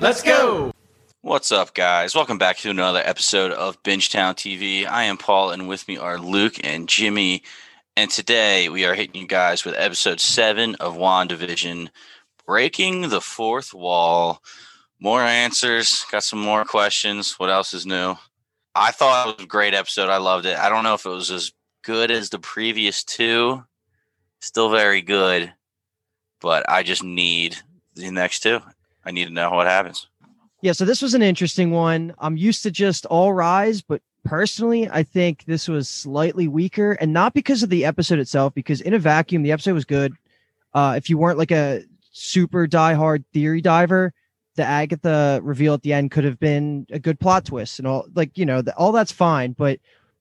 Let's go. What's up, guys? Welcome back to another episode of Bingetown TV. I am Paul, and with me are Luke and Jimmy. And today we are hitting you guys with episode seven of WandaVision Breaking the Fourth Wall. More answers, got some more questions. What else is new? I thought it was a great episode. I loved it. I don't know if it was as good as the previous two. Still very good, but I just need the next two. I need to know what happens. Yeah, so this was an interesting one. I'm used to just all rise, but personally, I think this was slightly weaker, and not because of the episode itself, because in a vacuum, the episode was good. Uh, if you weren't like a super diehard theory diver, the Agatha reveal at the end could have been a good plot twist and all. Like you know, the, all that's fine, but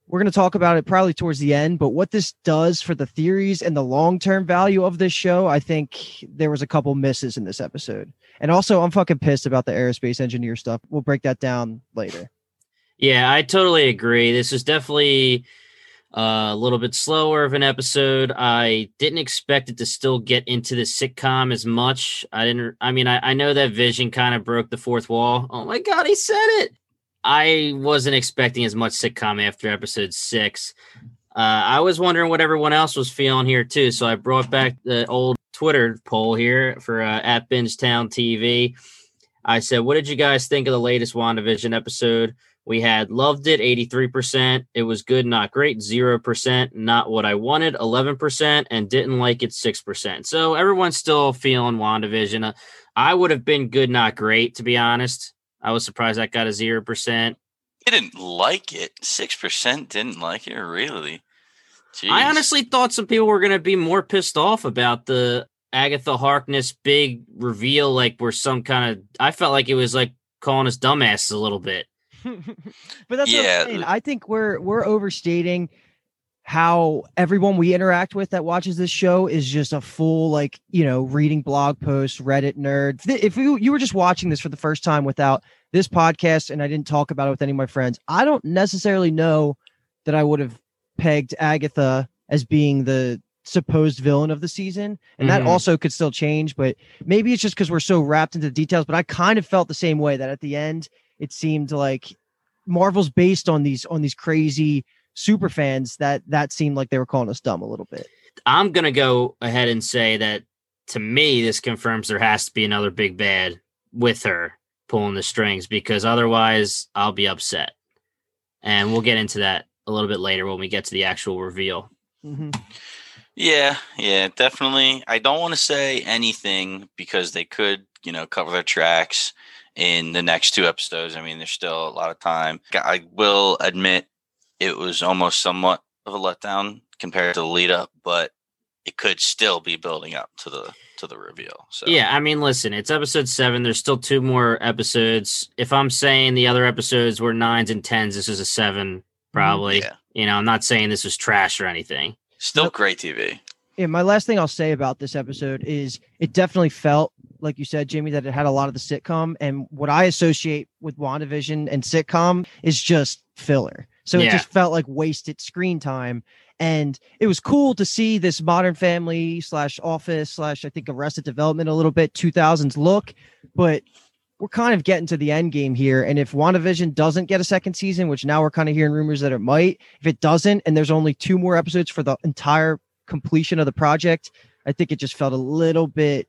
we're going to talk about it probably towards the end. But what this does for the theories and the long term value of this show, I think there was a couple misses in this episode. And also, I'm fucking pissed about the aerospace engineer stuff. We'll break that down later. Yeah, I totally agree. This is definitely uh, a little bit slower of an episode. I didn't expect it to still get into the sitcom as much. I didn't. I mean, I, I know that Vision kind of broke the fourth wall. Oh my god, he said it. I wasn't expecting as much sitcom after episode six. Uh, I was wondering what everyone else was feeling here too, so I brought back the old Twitter poll here for uh, at Bingetown TV. I said, "What did you guys think of the latest WandaVision episode?" We had loved it 83%. It was good, not great, 0%, not what I wanted, 11%, and didn't like it 6%. So everyone's still feeling WandaVision. Uh, I would have been good, not great, to be honest. I was surprised that got a 0%. Didn't like it. 6% didn't like it, really. Jeez. I honestly thought some people were going to be more pissed off about the Agatha Harkness big reveal. Like, we're some kind of, I felt like it was like calling us dumbasses a little bit. but that's yeah. i think we're we're overstating how everyone we interact with that watches this show is just a full like you know reading blog posts reddit nerd if you, you were just watching this for the first time without this podcast and i didn't talk about it with any of my friends i don't necessarily know that i would have pegged agatha as being the supposed villain of the season and mm-hmm. that also could still change but maybe it's just because we're so wrapped into the details but i kind of felt the same way that at the end it seemed like Marvel's based on these on these crazy super fans that that seemed like they were calling us dumb a little bit. I'm gonna go ahead and say that to me, this confirms there has to be another big bad with her pulling the strings because otherwise I'll be upset. And we'll get into that a little bit later when we get to the actual reveal. Mm-hmm. Yeah, yeah, definitely. I don't want to say anything because they could, you know, cover their tracks in the next two episodes. I mean, there's still a lot of time. I will admit it was almost somewhat of a letdown compared to the lead up, but it could still be building up to the to the reveal. So yeah, I mean, listen, it's episode seven. There's still two more episodes. If I'm saying the other episodes were nines and tens, this is a seven, mm-hmm. probably. Yeah. You know, I'm not saying this was trash or anything. Still great TV. Yeah, my last thing I'll say about this episode is it definitely felt like you said, Jamie, that it had a lot of the sitcom. And what I associate with WandaVision and sitcom is just filler. So yeah. it just felt like wasted screen time. And it was cool to see this modern family slash office slash I think arrested development a little bit 2000s look, but we're kind of getting to the end game here. And if WandaVision doesn't get a second season, which now we're kind of hearing rumors that it might, if it doesn't, and there's only two more episodes for the entire completion of the project, I think it just felt a little bit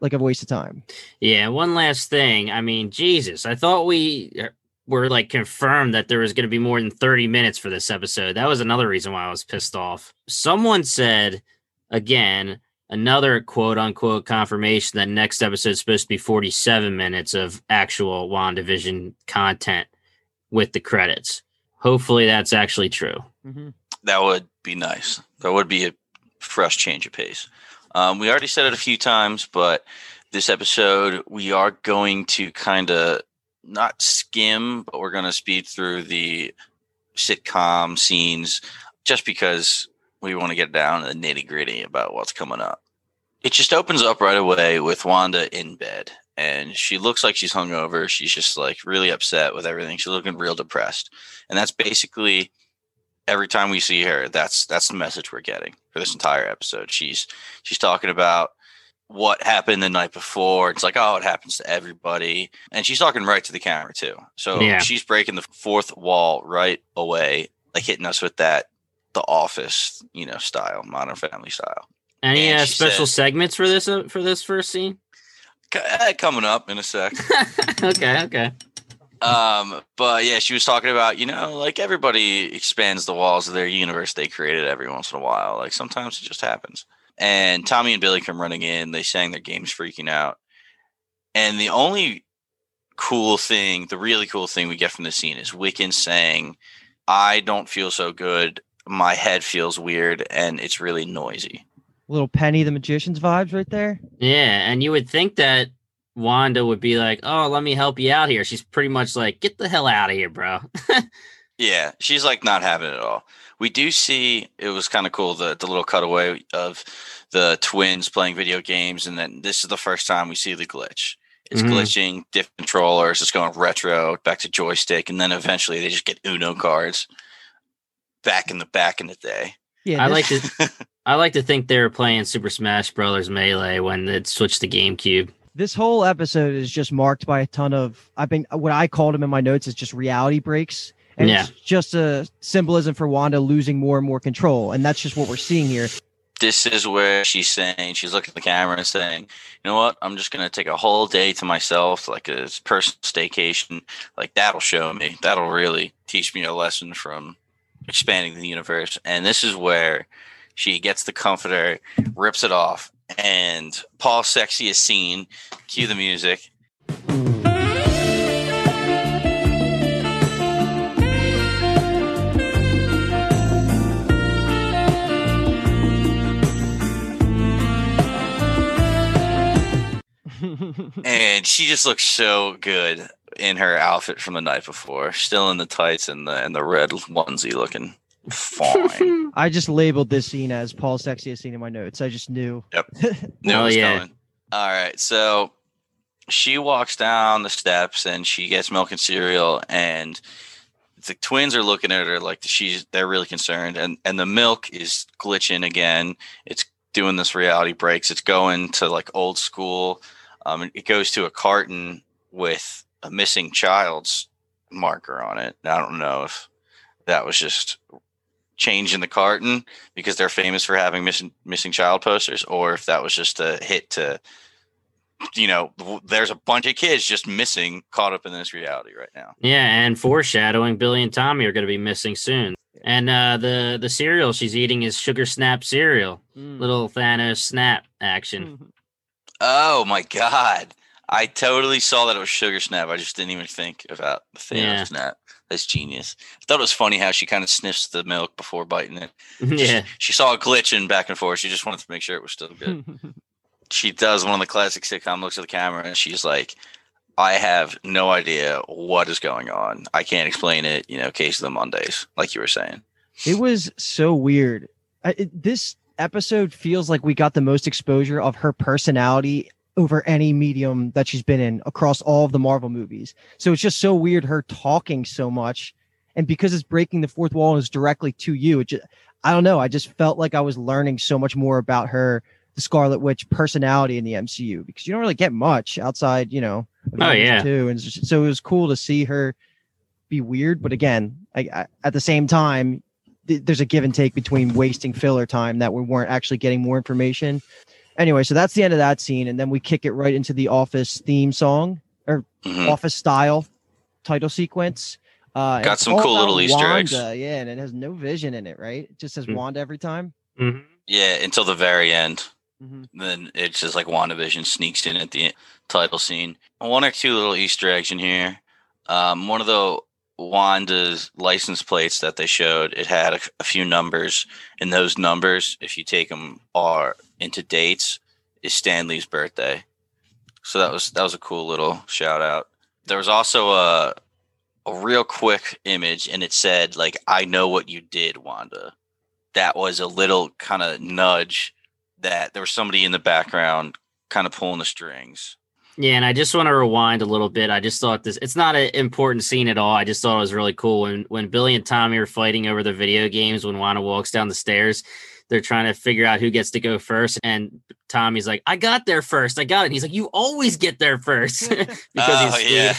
like a waste of time. Yeah. One last thing. I mean, Jesus, I thought we were like confirmed that there was going to be more than 30 minutes for this episode. That was another reason why I was pissed off. Someone said, again, another quote unquote confirmation that next episode is supposed to be 47 minutes of actual WandaVision content with the credits. Hopefully that's actually true. Mm-hmm. That would be nice. That would be a fresh change of pace. Um, we already said it a few times, but this episode we are going to kind of not skim, but we're going to speed through the sitcom scenes just because we want to get down to the nitty gritty about what's coming up. It just opens up right away with Wanda in bed, and she looks like she's hungover. She's just like really upset with everything. She's looking real depressed, and that's basically every time we see her, that's that's the message we're getting for this entire episode. She's she's talking about what happened the night before. It's like, oh, it happens to everybody. And she's talking right to the camera too. So yeah. she's breaking the fourth wall right away, like hitting us with that the office, you know, style, modern family style. Any uh, special said, segments for this uh, for this first scene? Uh, coming up in a sec. okay, okay. Um, but yeah, she was talking about, you know, like everybody expands the walls of their universe they created every once in a while. Like sometimes it just happens. And Tommy and Billy come running in. They sang their games freaking out. And the only cool thing, the really cool thing we get from the scene is Wiccan saying, I don't feel so good. My head feels weird and it's really noisy. Little Penny the Magician's vibes right there. Yeah. And you would think that Wanda would be like, "Oh, let me help you out here." She's pretty much like, "Get the hell out of here, bro." yeah, she's like not having it at all. We do see it was kind of cool the the little cutaway of the twins playing video games, and then this is the first time we see the glitch. It's mm-hmm. glitching, different controllers. It's going retro back to joystick, and then eventually they just get Uno cards. Back in the back in the day. Yeah, I like to. I like to think they were playing Super Smash Brothers Melee when it switched to GameCube this whole episode is just marked by a ton of I've been what I called them in my notes is just reality breaks. And yeah. it's just a symbolism for Wanda losing more and more control. And that's just what we're seeing here. This is where she's saying, she's looking at the camera and saying, you know what? I'm just going to take a whole day to myself, like a personal staycation. Like that'll show me, that'll really teach me a lesson from expanding the universe. And this is where she gets the comforter, rips it off, and Paul's sexiest scene. Cue the music. And she just looks so good in her outfit from the night before, still in the tights and the and the red onesie looking fine. I just labeled this scene as Paul's sexiest scene in my notes. I just knew. Yep. Knew oh, yeah. Coming. All right. So she walks down the steps and she gets milk and cereal and the twins are looking at her like she's they're really concerned and and the milk is glitching again it's doing this reality breaks it's going to like old school um it goes to a carton with a missing child's marker on it i don't know if that was just change in the carton because they're famous for having missing missing child posters, or if that was just a hit to, you know, there's a bunch of kids just missing, caught up in this reality right now. Yeah, and foreshadowing, Billy and Tommy are going to be missing soon. And uh, the the cereal she's eating is sugar snap cereal, mm. little Thanos snap action. Oh my god! I totally saw that it was sugar snap. I just didn't even think about the Thanos yeah. snap. That's genius. I thought it was funny how she kind of sniffs the milk before biting it. Yeah. She, she saw a glitch in back and forth. She just wanted to make sure it was still good. she does one of the classic sitcom looks at the camera and she's like, I have no idea what is going on. I can't explain it. You know, case of the Mondays, like you were saying. It was so weird. I, it, this episode feels like we got the most exposure of her personality over any medium that she's been in across all of the Marvel movies. So it's just so weird her talking so much. And because it's breaking the fourth wall and is directly to you, it just, I don't know. I just felt like I was learning so much more about her, the Scarlet Witch personality in the MCU because you don't really get much outside, you know. Oh yeah. Too. And so it was cool to see her be weird, but again, I, I, at the same time, th- there's a give and take between wasting filler time that we weren't actually getting more information anyway, so that's the end of that scene, and then we kick it right into the Office theme song or mm-hmm. Office style title sequence. Uh, Got some cool little Easter Wanda, eggs. Yeah, and it has no vision in it, right? It just says mm-hmm. Wanda every time. Mm-hmm. Yeah, until the very end. Mm-hmm. Then it's just like WandaVision sneaks in at the title scene. One or two little Easter eggs in here. Um, one of the Wanda's license plates that they showed, it had a, a, few numbers, and those numbers, if you take them are into dates, is Stan Lee's birthday. So that was that was a cool little shout out. There was also a a real quick image, and it said like, "I know what you did, Wanda." That was a little kind of nudge that there was somebody in the background kind of pulling the strings. Yeah, and I just want to rewind a little bit. I just thought this it's not an important scene at all. I just thought it was really cool when when Billy and Tommy are fighting over the video games when Wanda walks down the stairs. they're trying to figure out who gets to go first. And Tommy's like, I got there first. I got it. And he's like, You always get there first. because oh, he's yeah.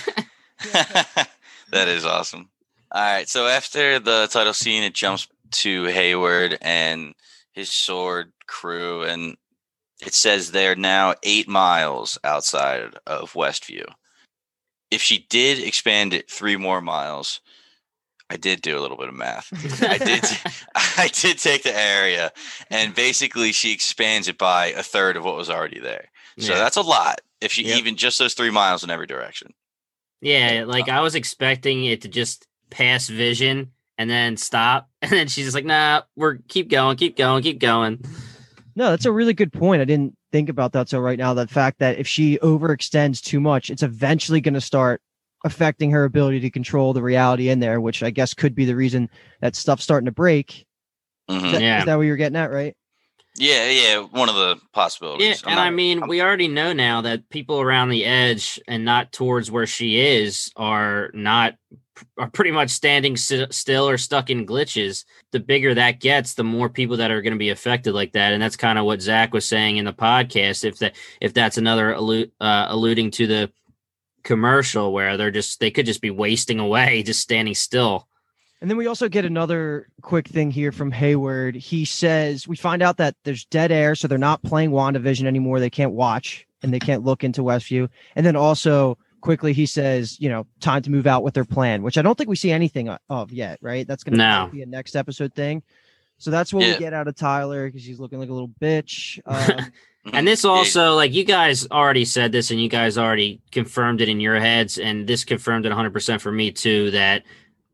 that is awesome. All right. So after the title scene, it jumps to Hayward and his sword crew, and it says they're now eight miles outside of Westview. If she did expand it three more miles, I did do a little bit of math. I did. I did take the area, and basically she expands it by a third of what was already there. So yeah. that's a lot. If she yep. even just those three miles in every direction. Yeah, like I was expecting it to just pass vision and then stop, and then she's just like, "Nah, we're keep going, keep going, keep going." No, that's a really good point. I didn't think about that. So right now, the fact that if she overextends too much, it's eventually going to start affecting her ability to control the reality in there, which I guess could be the reason that stuff's starting to break. Mm-hmm. Is, that, yeah. is that what you're getting at, right? Yeah, yeah, one of the possibilities. Yeah, and not, I mean, I'm, we already know now that people around the edge and not towards where she is are not are pretty much standing st- still or stuck in glitches. The bigger that gets, the more people that are going to be affected like that, and that's kind of what Zach was saying in the podcast. If that if that's another allu- uh, alluding to the commercial where they're just they could just be wasting away, just standing still. And then we also get another quick thing here from Hayward. He says we find out that there's dead air, so they're not playing WandaVision anymore. They can't watch and they can't look into Westview. And then also quickly he says, you know, time to move out with their plan, which I don't think we see anything of yet, right? That's going to no. be a next episode thing. So that's what yeah. we get out of Tyler because he's looking like a little bitch. Um, and this also, like you guys already said this, and you guys already confirmed it in your heads, and this confirmed it 100% for me too that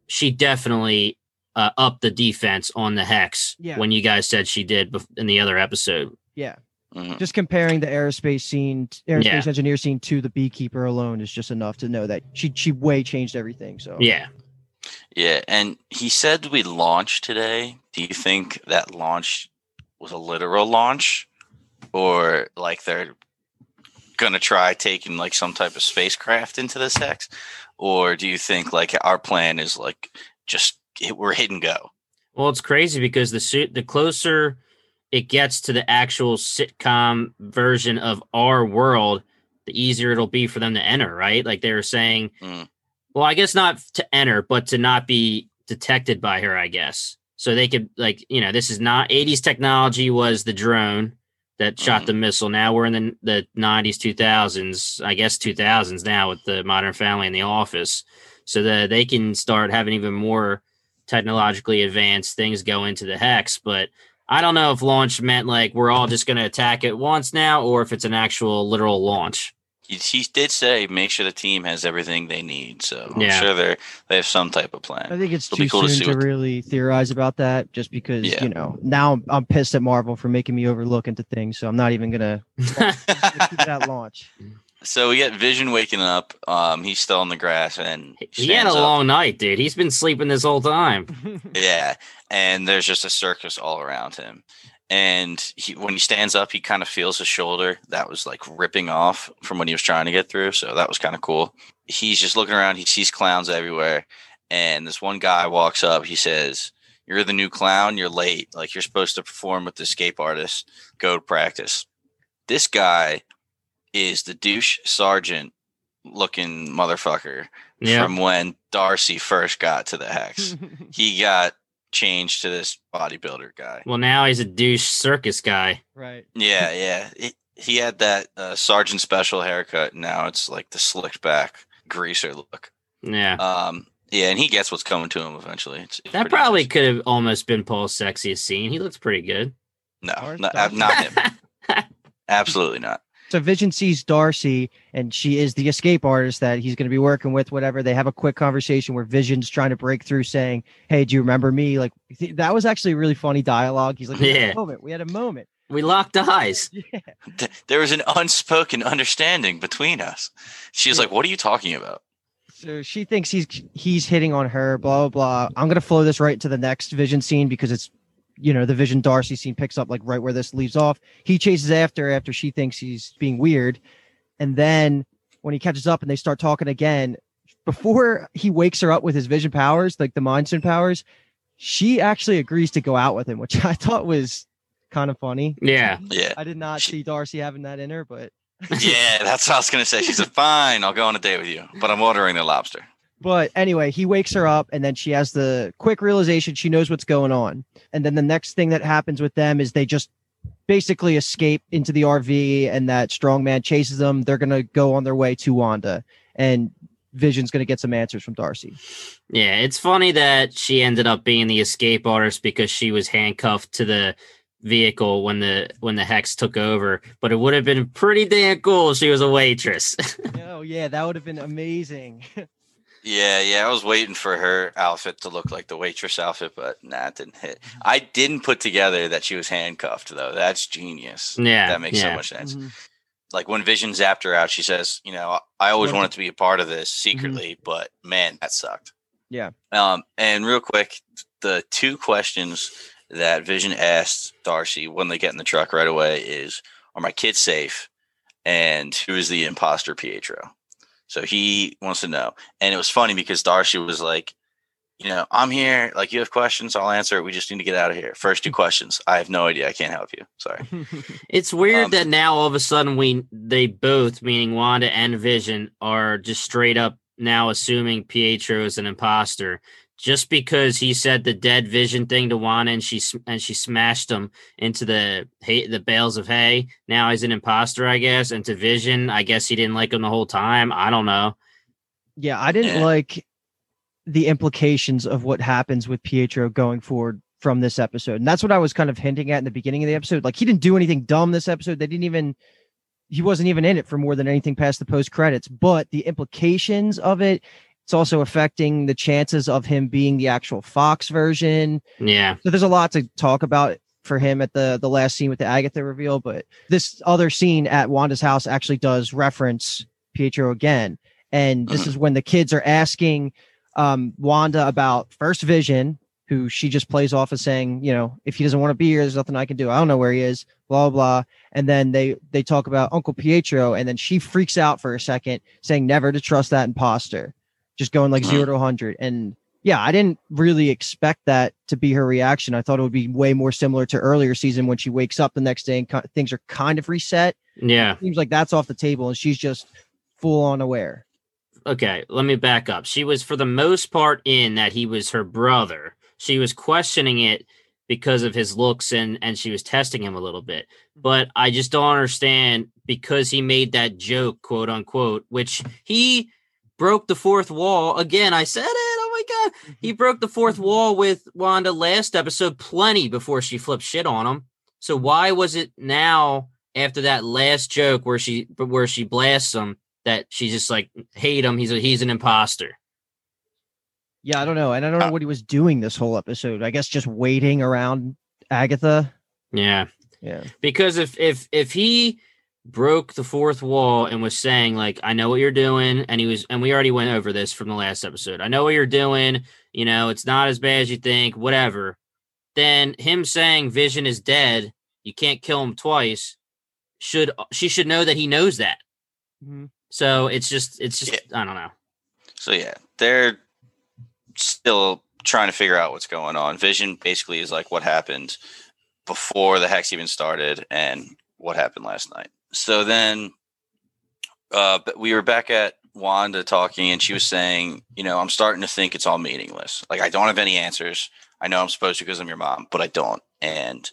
she definitely uh, upped the defense on the hex yeah. when you guys said she did in the other episode. Yeah. Mm-hmm. Just comparing the aerospace scene, aerospace yeah. engineer scene to the beekeeper alone is just enough to know that she she way changed everything. So yeah, yeah. And he said we launched today. Do you think that launch was a literal launch, or like they're gonna try taking like some type of spacecraft into this hex? Or do you think like our plan is like just we're hit and go? Well, it's crazy because the suit the closer it gets to the actual sitcom version of our world, the easier it'll be for them to enter, right? Like they were saying, mm. well, I guess not to enter, but to not be detected by her, I guess. So they could like, you know, this is not 80s technology was the drone that shot mm-hmm. the missile. Now we're in the, the 90s, 2000s, I guess 2000s now with the Modern Family and The Office, so that they can start having even more technologically advanced things go into the hex. But I don't know if launch meant like we're all just going to attack it once now, or if it's an actual literal launch he, he did say make sure the team has everything they need. So I'm sure they're they have some type of plan. I think it's It'll too cool soon to, to really theorize about that, just because yeah. you know now I'm, I'm, pissed at Marvel for making me overlook into things. So I'm not even gonna that launch. So we get Vision waking up. Um, he's still on the grass, and he had a up. long night, dude. He's been sleeping this whole time. yeah, and there's just a circus all around him and he, when he stands up, he kind of feels his shoulder that was like ripping off from when he was trying to get through. So that was kind of cool. He's just looking around. He sees clowns everywhere, and this one guy walks up. He says, "You're the new clown. You're late. Like you're supposed to perform with the escape artist. Go to practice." This guy is the douche sergeant looking motherfucker from when Darcy first got to the hex. he got change to this bodybuilder guy. Well, now he's a douche circus guy. Right. Yeah, yeah. It, he had that uh, sergeant special haircut. Now it's like the slicked back greaser look. Yeah. Um. Yeah, and he gets what's coming to him eventually. It's, it's that probably could have almost been Paul's sexiest scene. He looks pretty good. No, not, not him. Absolutely not. So Vision sees Darcy, and she is the escape artist that he's going to be working with. Whatever they have a quick conversation where Vision's trying to break through, saying, "Hey, do you remember me?" Like that was actually a really funny dialogue. He's like, "We yeah. had a moment. We had a moment. We locked eyes. yeah. There was an unspoken understanding between us." She's yeah. like, "What are you talking about?" So she thinks he's he's hitting on her. Blah blah blah. I'm gonna flow this right to the next Vision scene because it's you know the vision darcy scene picks up like right where this leaves off he chases after after she thinks he's being weird and then when he catches up and they start talking again before he wakes her up with his vision powers like the mind stone powers she actually agrees to go out with him which i thought was kind of funny. Yeah, yeah. I did not she, see Darcy having that in her, but yeah, that's what I was gonna say. She said, "Fine, I'll go on a date with you, but I'm ordering the lobster." But anyway, he wakes her up, and then she has the quick realization she knows what's going on. And then the next thing that happens with them is they just basically escape into the RV, and that strongman chases them. They're gonna go on their way to Wanda, and Vision's gonna get some answers from Darcy. Yeah, it's funny that she ended up being the escape artist because she was handcuffed to the vehicle when the when the hex took over but it would have been pretty damn cool if she was a waitress oh yeah that would have been amazing Yeah, yeah. I was waiting for her outfit to look like the waitress outfit, but nah, it didn't hit. Mm-hmm. I didn't put together that she was handcuffed though. That's genius. Yeah. That makes yeah. so much sense. Mm-hmm. Like when Vision zapped her out, she says, you know, I always wanted to be a part of this mm-hmm. secretly, mm-hmm. but man, that sucked. Yeah. Um, and real quick, the two questions that Vision asked Darcy when they get in the truck right away is, Are my kids safe? And who is the imposter Pietro? So he wants to know. And it was funny because Darcy was like, you know, I'm here. Like, you have questions, I'll answer it. We just need to get out of here. First two questions. I have no idea. I can't help you. Sorry. it's weird um, that now all of a sudden we they both, meaning Wanda and Vision, are just straight up now assuming Pietro is an imposter just because he said the dead vision thing to Wanda and she and she smashed him into the hay, the bales of hay. Now he's an imposter, I guess. And to Vision, I guess he didn't like him the whole time. I don't know. Yeah, I didn't eh. like the implications of what happens with Pietro going forward from this episode. And that's what I was kind of hinting at in the beginning of the episode. Like he didn't do anything dumb this episode. They didn't even he wasn't even in it for more than anything past the post credits, but the implications of it it's also affecting the chances of him being the actual Fox version. Yeah. So there's a lot to talk about for him at the the last scene with the Agatha reveal, but this other scene at Wanda's house actually does reference Pietro again. And this is when the kids are asking um, Wanda about First Vision, who she just plays off as saying, you know, if he doesn't want to be here, there's nothing I can do. I don't know where he is, blah blah. And then they they talk about Uncle Pietro, and then she freaks out for a second, saying never to trust that imposter just going like zero mm-hmm. to 100. And yeah, I didn't really expect that to be her reaction. I thought it would be way more similar to earlier season when she wakes up the next day and co- things are kind of reset. Yeah. It seems like that's off the table and she's just full on aware. Okay, let me back up. She was for the most part in that he was her brother. She was questioning it because of his looks and and she was testing him a little bit. But I just don't understand because he made that joke, quote unquote, which he broke the fourth wall again. I said it. Oh my god, he mm-hmm. broke the fourth mm-hmm. wall with Wanda last episode, plenty before she flipped shit on him. So why was it now after that last joke where she where she blasts him that she just like hate him? He's a, he's an imposter. Yeah, I don't know, and I don't know uh what he was doing this whole episode. I guess just waiting around Agatha. Yeah, yeah. Because if if if he broke the fourth wall and was saying like i know what you're doing and he was and we already went over this from the last episode. I know what you're doing you know it's not as bad as you think whatever. Then him saying vision is dead you can't kill him twice should she should know that he knows that. Mm-hmm. so it's just it's just yeah. i don't know. So yeah they're still trying to figure out what's going on. Vision basically is like what happened before the hex even started and what happened last night so then uh, we were back at Wanda talking, and she was saying, you know, I'm starting to think it's all meaningless. Like I don't have any answers. I know I'm supposed to because I'm your mom, but I don't. And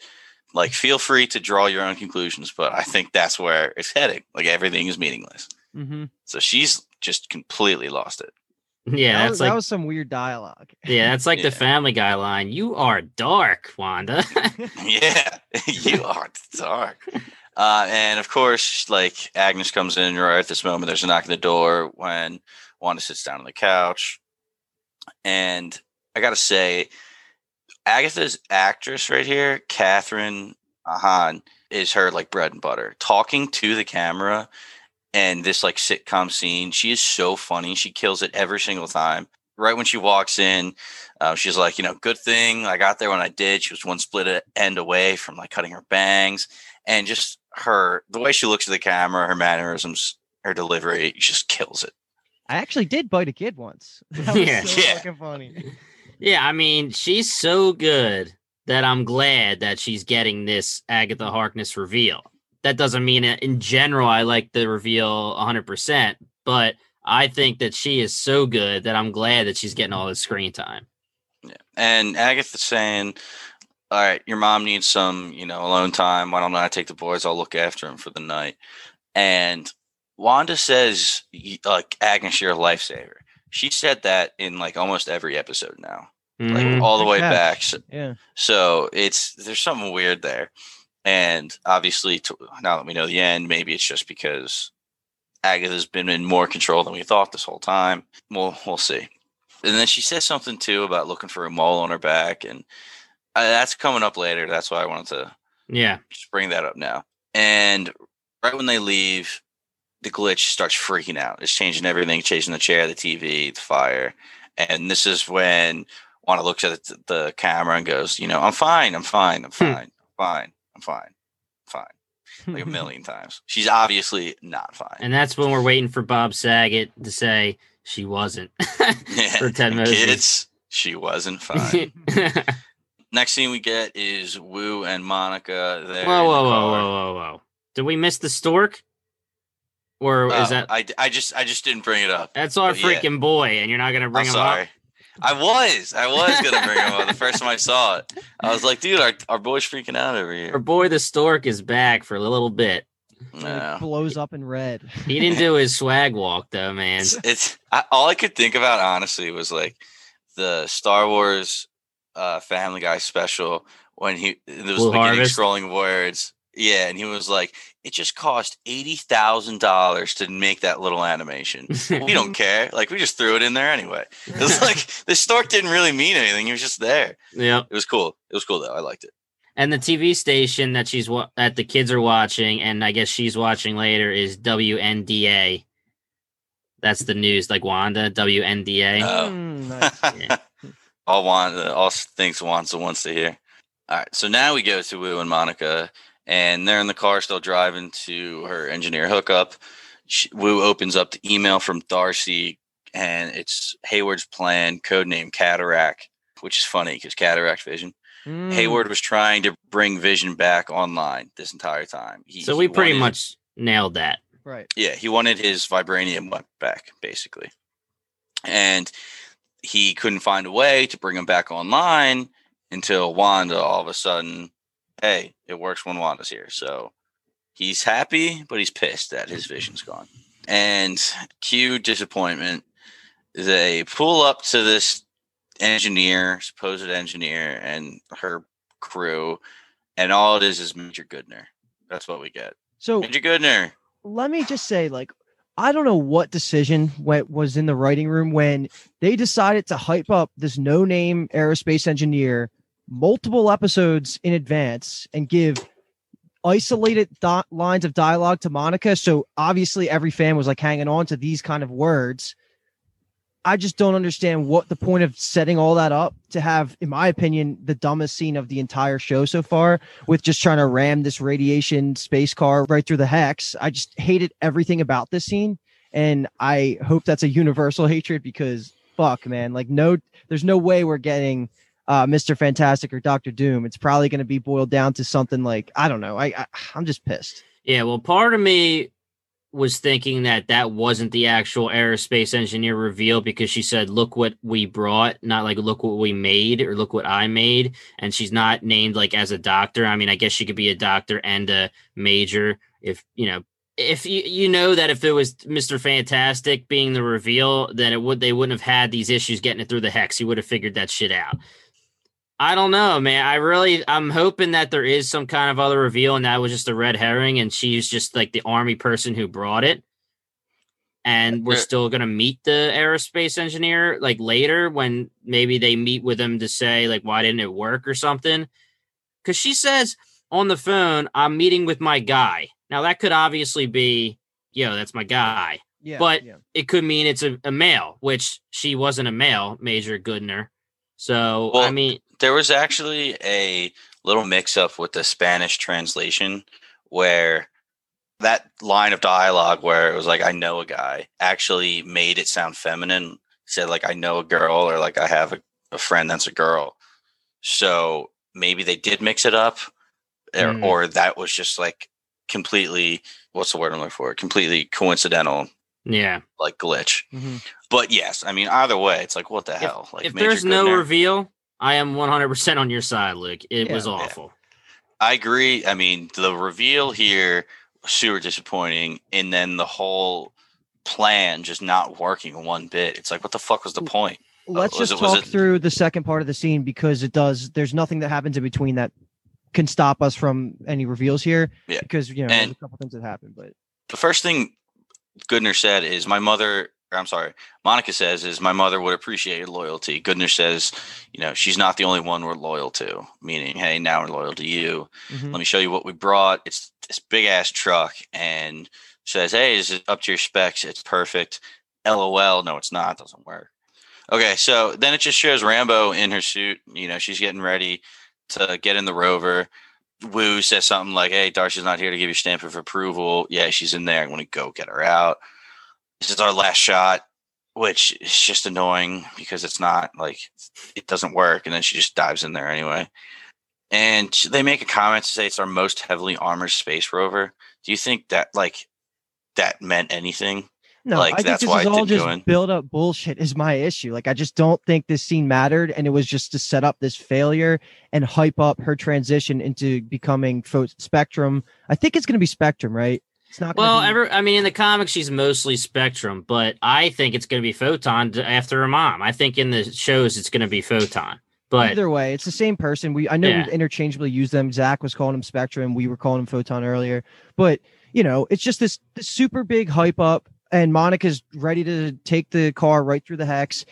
like, feel free to draw your own conclusions, but I think that's where it's heading. Like everything is meaningless. Mm-hmm. So she's just completely lost it. Yeah, that that's was, like that was some weird dialogue. Yeah, that's like yeah. the Family Guy line. You are dark, Wanda. yeah, you are dark. Uh, and of course, like Agnes comes in right at this moment. There's a knock on the door when Wanda sits down on the couch. And I got to say, Agatha's actress right here, Kathryn Hahn, is her like bread and butter. Talking to the camera and this like sitcom scene, she is so funny. She kills it every single time. Right when she walks in, uh, she's like, you know, good thing I got there when I did. She was one split end away from like cutting her bangs and just her the way she looks at the camera, her mannerisms, her delivery just kills it. I actually did bite a kid once. That was yeah, so yeah. fucking funny. Yeah, I mean, she's so good that I'm glad that she's getting this Agatha Harkness reveal. That doesn't mean in general I like the reveal 100%, but I think that she is so good that I'm glad that she's getting all this screen time. Yeah. And Agatha's saying, all right, your mom needs some, you know, alone time. Why don't I take the boys? I'll look after them for the night. And Wanda says, like, Agnes, you're a lifesaver. She said that in like almost every episode now, mm-hmm. like all the way back. So, yeah. So it's there's something weird there, and obviously, now that we know the end, maybe it's just because Agatha's been in more control than we thought this whole time. We'll we'll see. And then she says something too about looking for a mole on her back, and uh, that's coming up later. That's why I wanted to yeah just bring that up now. And right when they leave, the glitch starts freaking out. It's changing everything, chasing the chair, the TV, the fire, and this is when Wanda looks at the camera and goes, "You know, I'm fine. I'm fine. I'm hmm. fine. I'm fine. I'm fine. fine." Like a million times. She's obviously not fine. And that's when we're waiting for Bob Saget to say she wasn't for ten minutes. Kids, she wasn't fine. Next scene we get is Woo and Monica. There. Whoa, whoa, whoa, whoa, whoa, whoa! Did we miss the stork? Or uh, is oh, that? I, I just I just didn't bring it up. That's our freaking yeah. boy, and you're not gonna bring I'm him sorry. up. I was. I was gonna bring him up the first time I saw it. I was like, dude, our, our boy's freaking out over here. Our boy the stork is back for a little bit. No. blows up in red. he didn't do his swag walk though, man. It's, it's I, all I could think about honestly was like the Star Wars uh, Family Guy special when he there was Blue beginning Harvest. scrolling words. Yeah, and he was like, "It just cost eighty thousand dollars to make that little animation. we don't care. Like, we just threw it in there anyway. It was like the stork didn't really mean anything. He was just there. Yeah, it was cool. It was cool though. I liked it. And the TV station that she's that the kids are watching, and I guess she's watching later, is WNDA. That's the news, like Wanda, WNDA. Oh. Mm, nice. yeah all Wanda, all things Wanda wants to hear. All right, so now we go to Woo and Monica, and they're in the car still driving to her engineer hookup. She, Woo opens up the email from Darcy, and it's Hayward's plan, codename Cataract, which is funny because Cataract Vision. Mm. Hayward was trying to bring Vision back online this entire time. He, so we pretty wanted, much nailed that. Right. Yeah, he wanted his vibranium back, basically. And he couldn't find a way to bring him back online until Wanda all of a sudden, hey, it works when Wanda's here. So he's happy, but he's pissed that his vision's gone. And cue disappointment. They pull up to this engineer, supposed engineer, and her crew, and all it is is Major Goodner. That's what we get. So Major Goodner. Let me just say, like, I don't know what decision went, was in the writing room when they decided to hype up this no name aerospace engineer multiple episodes in advance and give isolated th- lines of dialogue to Monica. So obviously every fan was like hanging on to these kind of words. I just don't understand what the point of setting all that up to have, in my opinion, the dumbest scene of the entire show so far with just trying to ram this radiation space car right through the hex. I just hated everything about this scene. And I hope that's a universal hatred because fuck, man, like no, there's no way we're getting uh, Mr. Fantastic or Doctor Doom. It's probably going to be boiled down to something like, I don't know. I, I I'm just pissed. Yeah. Well, part of me was thinking that that wasn't the actual aerospace engineer reveal because she said, "Look what we brought," not like "Look what we made" or "Look what I made," and she's not named like as a doctor. I mean, I guess she could be a doctor and a major if you know. If you you know that if it was Mister Fantastic being the reveal, then it would they wouldn't have had these issues getting it through the hex. He would have figured that shit out. I don't know, man. I really, I'm hoping that there is some kind of other reveal, and that was just a red herring, and she's just like the army person who brought it. And we're still gonna meet the aerospace engineer like later when maybe they meet with him to say like why didn't it work or something. Because she says on the phone, "I'm meeting with my guy." Now that could obviously be, yo, that's my guy. Yeah, but yeah. it could mean it's a, a male, which she wasn't a male, Major Goodner. So well, I mean, there was actually a little mix up with the Spanish translation where that line of dialogue where it was like I know a guy actually made it sound feminine. Said like I know a girl or like I have a, a friend that's a girl. So maybe they did mix it up, or, mm. or that was just like completely what's the word I'm looking for? Completely coincidental. Yeah, like glitch. Mm-hmm. But yes, I mean either way, it's like what the hell? Like if there's no reveal, I am 100 percent on your side, Luke. It yeah, was awful. Yeah. I agree. I mean the reveal here was super disappointing, and then the whole plan just not working one bit. It's like what the fuck was the point? Let's uh, just it, talk it, through the second part of the scene because it does. There's nothing that happens in between that can stop us from any reveals here. Yeah. Because you know and there's a couple things that happen, but the first thing Goodner said is my mother. I'm sorry, Monica says is my mother would appreciate loyalty. Goodner says, you know, she's not the only one we're loyal to. Meaning, hey, now we're loyal to you. Mm-hmm. Let me show you what we brought. It's this big ass truck, and says, hey, is it up to your specs? It's perfect. LOL. No, it's not. It doesn't work. Okay, so then it just shows Rambeau in her suit. You know, she's getting ready to get in the rover. Woo says something like, "Hey, Darcy's not here to give you stamp of approval." Yeah, she's in there. I'm going to go get her out. This is our last shot, which is just annoying because it's not like it doesn't work, and then she just dives in there anyway. And they make a comment to say it's our most heavily armored space rover. Do you think that like that meant anything? No, like, I think this is all just build up bullshit is my issue. Like I just don't think this scene mattered and it was just to set up this failure and hype up her transition into becoming Spectrum. I think it's going to be Spectrum, right? It's not well. Be... Ever, I mean, in the comics, she's mostly Spectrum, but I think it's going to be Photon after her mom. I think in the shows, it's going to be Photon. But either way, it's the same person. We I know yeah. we interchangeably use them. Zach was calling him Spectrum. We were calling him Photon earlier, but you know, it's just this, this super big hype up and Monica's ready to take the car right through the hex.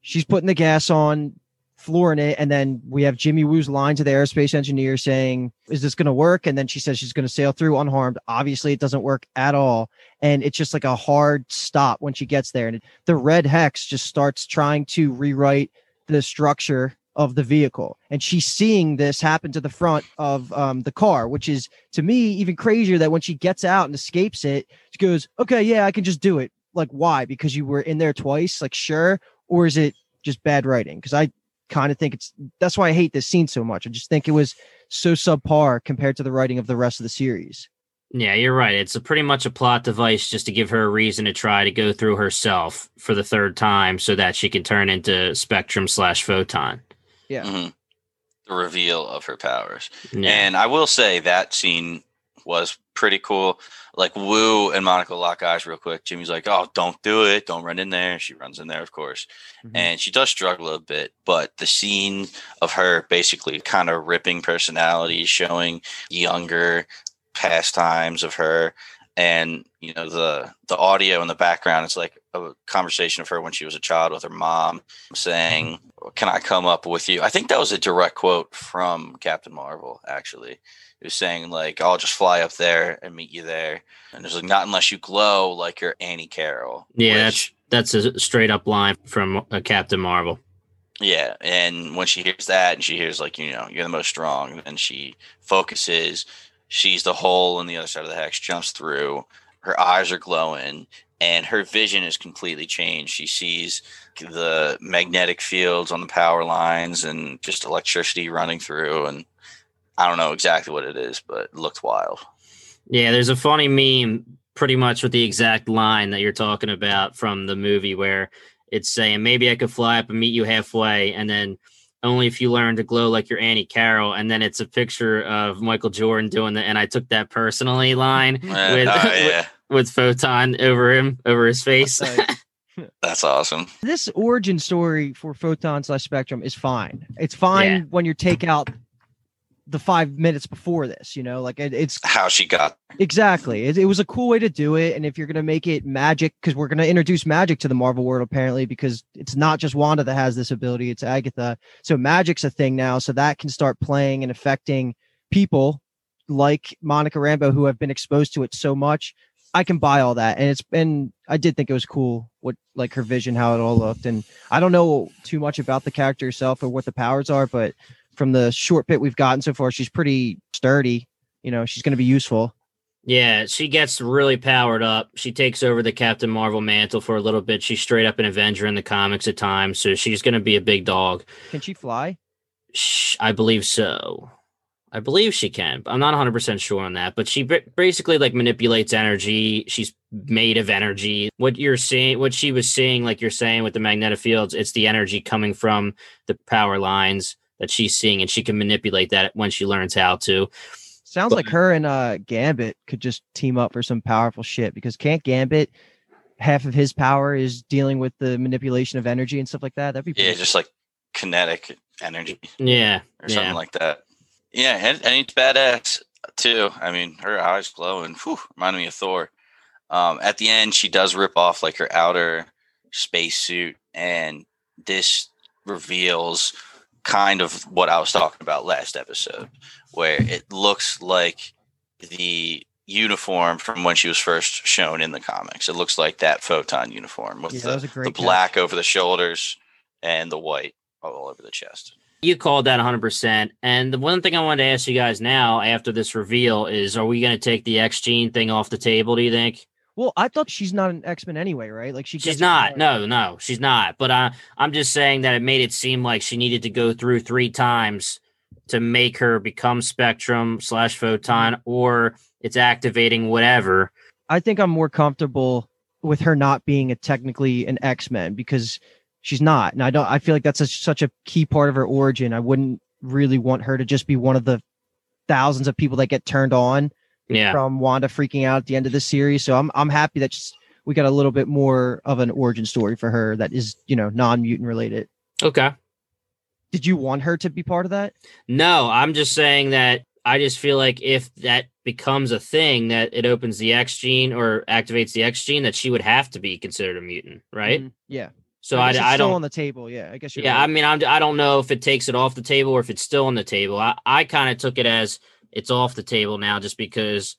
She's putting the gas on, flooring it, and then we have Jimmy Woo's line to the aerospace engineer saying, "Is this going to work?" And then she says she's going to sail through unharmed. Obviously, it doesn't work at all, and it's just like a hard stop when she gets there. And the red hex just starts trying to rewrite the structure of the vehicle. And she's seeing this happen to the front of um, the car, which is to me even crazier that when she gets out and escapes it, she goes, okay, yeah, I can just do it. Like, why? Because you were in there twice? Like, sure. Or is it just bad writing? Because I kind of think it's that's why I hate this scene so much. I just think it was so subpar compared to the writing of the rest of the series. Yeah, you're right. It's a pretty much a plot device just to give her a reason to try to go through herself for the third time so that she can turn into Spectrum slash Photon. Yeah. Mm-hmm. The reveal of her powers. Yeah. And I will say that scene was pretty cool. Like Woo and Monica lock eyes real quick. Jimmy's like, "Oh, don't do it! Don't run in there." She runs in there, of course, mm-hmm. and she does struggle a bit. But the scene of her basically kind of ripping personality, showing younger pastimes of her, and you know the the audio in the background it's like a conversation of her when she was a child with her mom saying can i come up with you? I think that was a direct quote from captain marvel actually it was saying like i'll just fly up there and meet you there. And there's like not unless you glow like you're auntie carol yeah which, that's that's a straight up line from uh, captain marvel. Yeah and when she hears that and she hears like you know you're the most strong and she focuses she's the hole in the other side of the hex, jumps through. Her eyes are glowing, and her vision is completely changed. She sees the magnetic fields on the power lines and just electricity running through. And I don't know exactly what it is, but it looked wild. Yeah, there's a funny meme pretty much with the exact line that you're talking about from the movie where it's saying maybe I could fly up and meet you halfway, and then only if you learn to glow like your Auntie Carol. And then it's a picture of Michael Jordan doing the, and I took that personally line uh, with, uh, yeah. with, with Photon over him, over his face. That's awesome. This origin story for Photon slash Spectrum is fine. It's fine yeah. when you take out the five minutes before this you know like it, it's how she got exactly. It, it, was a cool way to do it and if you're going to make it magic because we're going to introduce magic to the marvel world apparently because it's not just wanda that has this ability it's agatha. So magic's a thing now so that can start playing and affecting people like monica rambeau who have been exposed to it so much. I can buy all that and it's and i did think it was cool what like her vision how it all looked and i don't know too much about the character herself or what the powers are but from the short bit we've gotten so far, she's pretty sturdy. You know, she's going to be useful. Yeah, she gets really powered up. She takes over the Captain Marvel mantle for a little bit. She's straight up an Avenger in the comics at times, so she's going to be a big dog. Can she fly? I believe so. I believe she can. I'm not 100% sure on that, but she basically like manipulates energy. She's made of energy. What you're seeing, what she was seeing, like you're saying with the magnetic fields, it's the energy coming from the power lines that she's seeing, and she can manipulate that when she learns how to. Sounds but, like her and uh Gambit could just team up for some powerful shit because can't Gambit half of his power is dealing with the manipulation of energy and stuff like that? That'd be yeah, just like kinetic energy. Yeah, or something yeah. like that. Yeah, and, and it's badass too. I mean, her eyes glowing, whew, reminded me of Thor. Um, at the end, she does rip off like her outer spacesuit, and this reveals kind of what I was talking about last episode, where it looks like the uniform from when she was first shown in the comics. It looks like that photon uniform with yeah, the, the black over the shoulders and the white all over the chest. You called that 100%. And the one thing I wanted to ask you guys now after this reveal is are we going to take the X gene thing off the table, do you think? Well, I thought she's not an X Men anyway, right? Like she she's not. No, no, she's not. But uh, I'm just saying that it made it seem like she needed to go through three times to make her become Spectrum slash Photon, or it's activating whatever. I think I'm more comfortable with her not being a technically an X Men because she's not. And I don't, I feel like that's a, such a key part of her origin. I wouldn't really want her to just be one of the thousands of people that get turned on yeah. from Wanda freaking out at the end of the series. So I'm, I'm happy that we got a little bit more of an origin story for her that is, you know, non mutant related. Okay. Did you want her to be part of that? No, I'm just saying that I just feel like if that becomes a thing that it opens the X gene or activates the X gene, that she would have to be considered a mutant, right? Mm-hmm. Yeah. So I, I, I don't still on the table. Yeah, I guess. yeah, right. I mean, I'm, I don't know if it takes it off the table or if it's still on the table. I, I kind of took it as it's off the table now, just because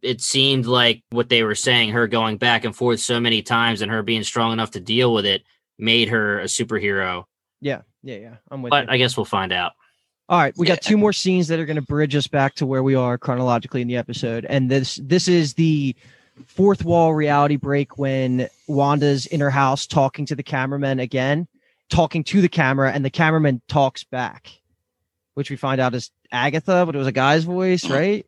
it seemed like what they were saying, her going back and forth so many times and her being strong enough to deal with it, made her a superhero. Yeah, yeah, yeah. I'm with. But you. I guess we'll find out. All right, we got two more scenes that are going to bridge us back to where we are chronologically in the episode, and this this is the fourth wall reality break when Wanda's in her house talking to the cameraman again, talking to the camera, and the cameraman talks back, which we find out is Agatha, but it was a guy's voice, mm-hmm. right?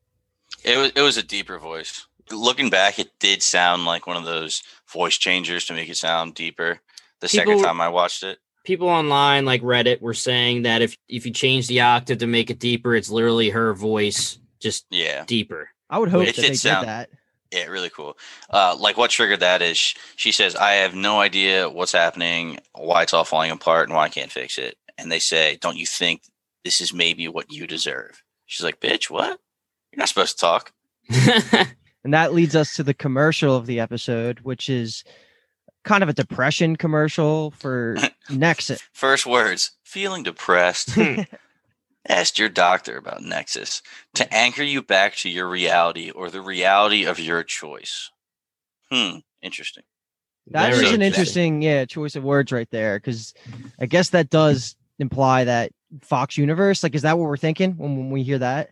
It was it was a deeper voice. Looking back, it did sound like one of those voice changers to make it sound deeper. The people, second time I watched it, people online like Reddit were saying that if if you change the octave to make it deeper, it's literally her voice, just yeah, deeper. I would hope that they sound, did that. Yeah, really cool. Uh, like what triggered that is she says, I have no idea what's happening, why it's all falling apart, and why I can't fix it. And they say, Don't you think this is maybe what you deserve? She's like, Bitch, what? You're not supposed to talk. and that leads us to the commercial of the episode, which is kind of a depression commercial for Nexus. First words feeling depressed. Ask your doctor about Nexus to anchor you back to your reality or the reality of your choice. Hmm, interesting. That Very is an interesting, yeah, choice of words right there. Because I guess that does imply that Fox Universe. Like, is that what we're thinking when, when we hear that?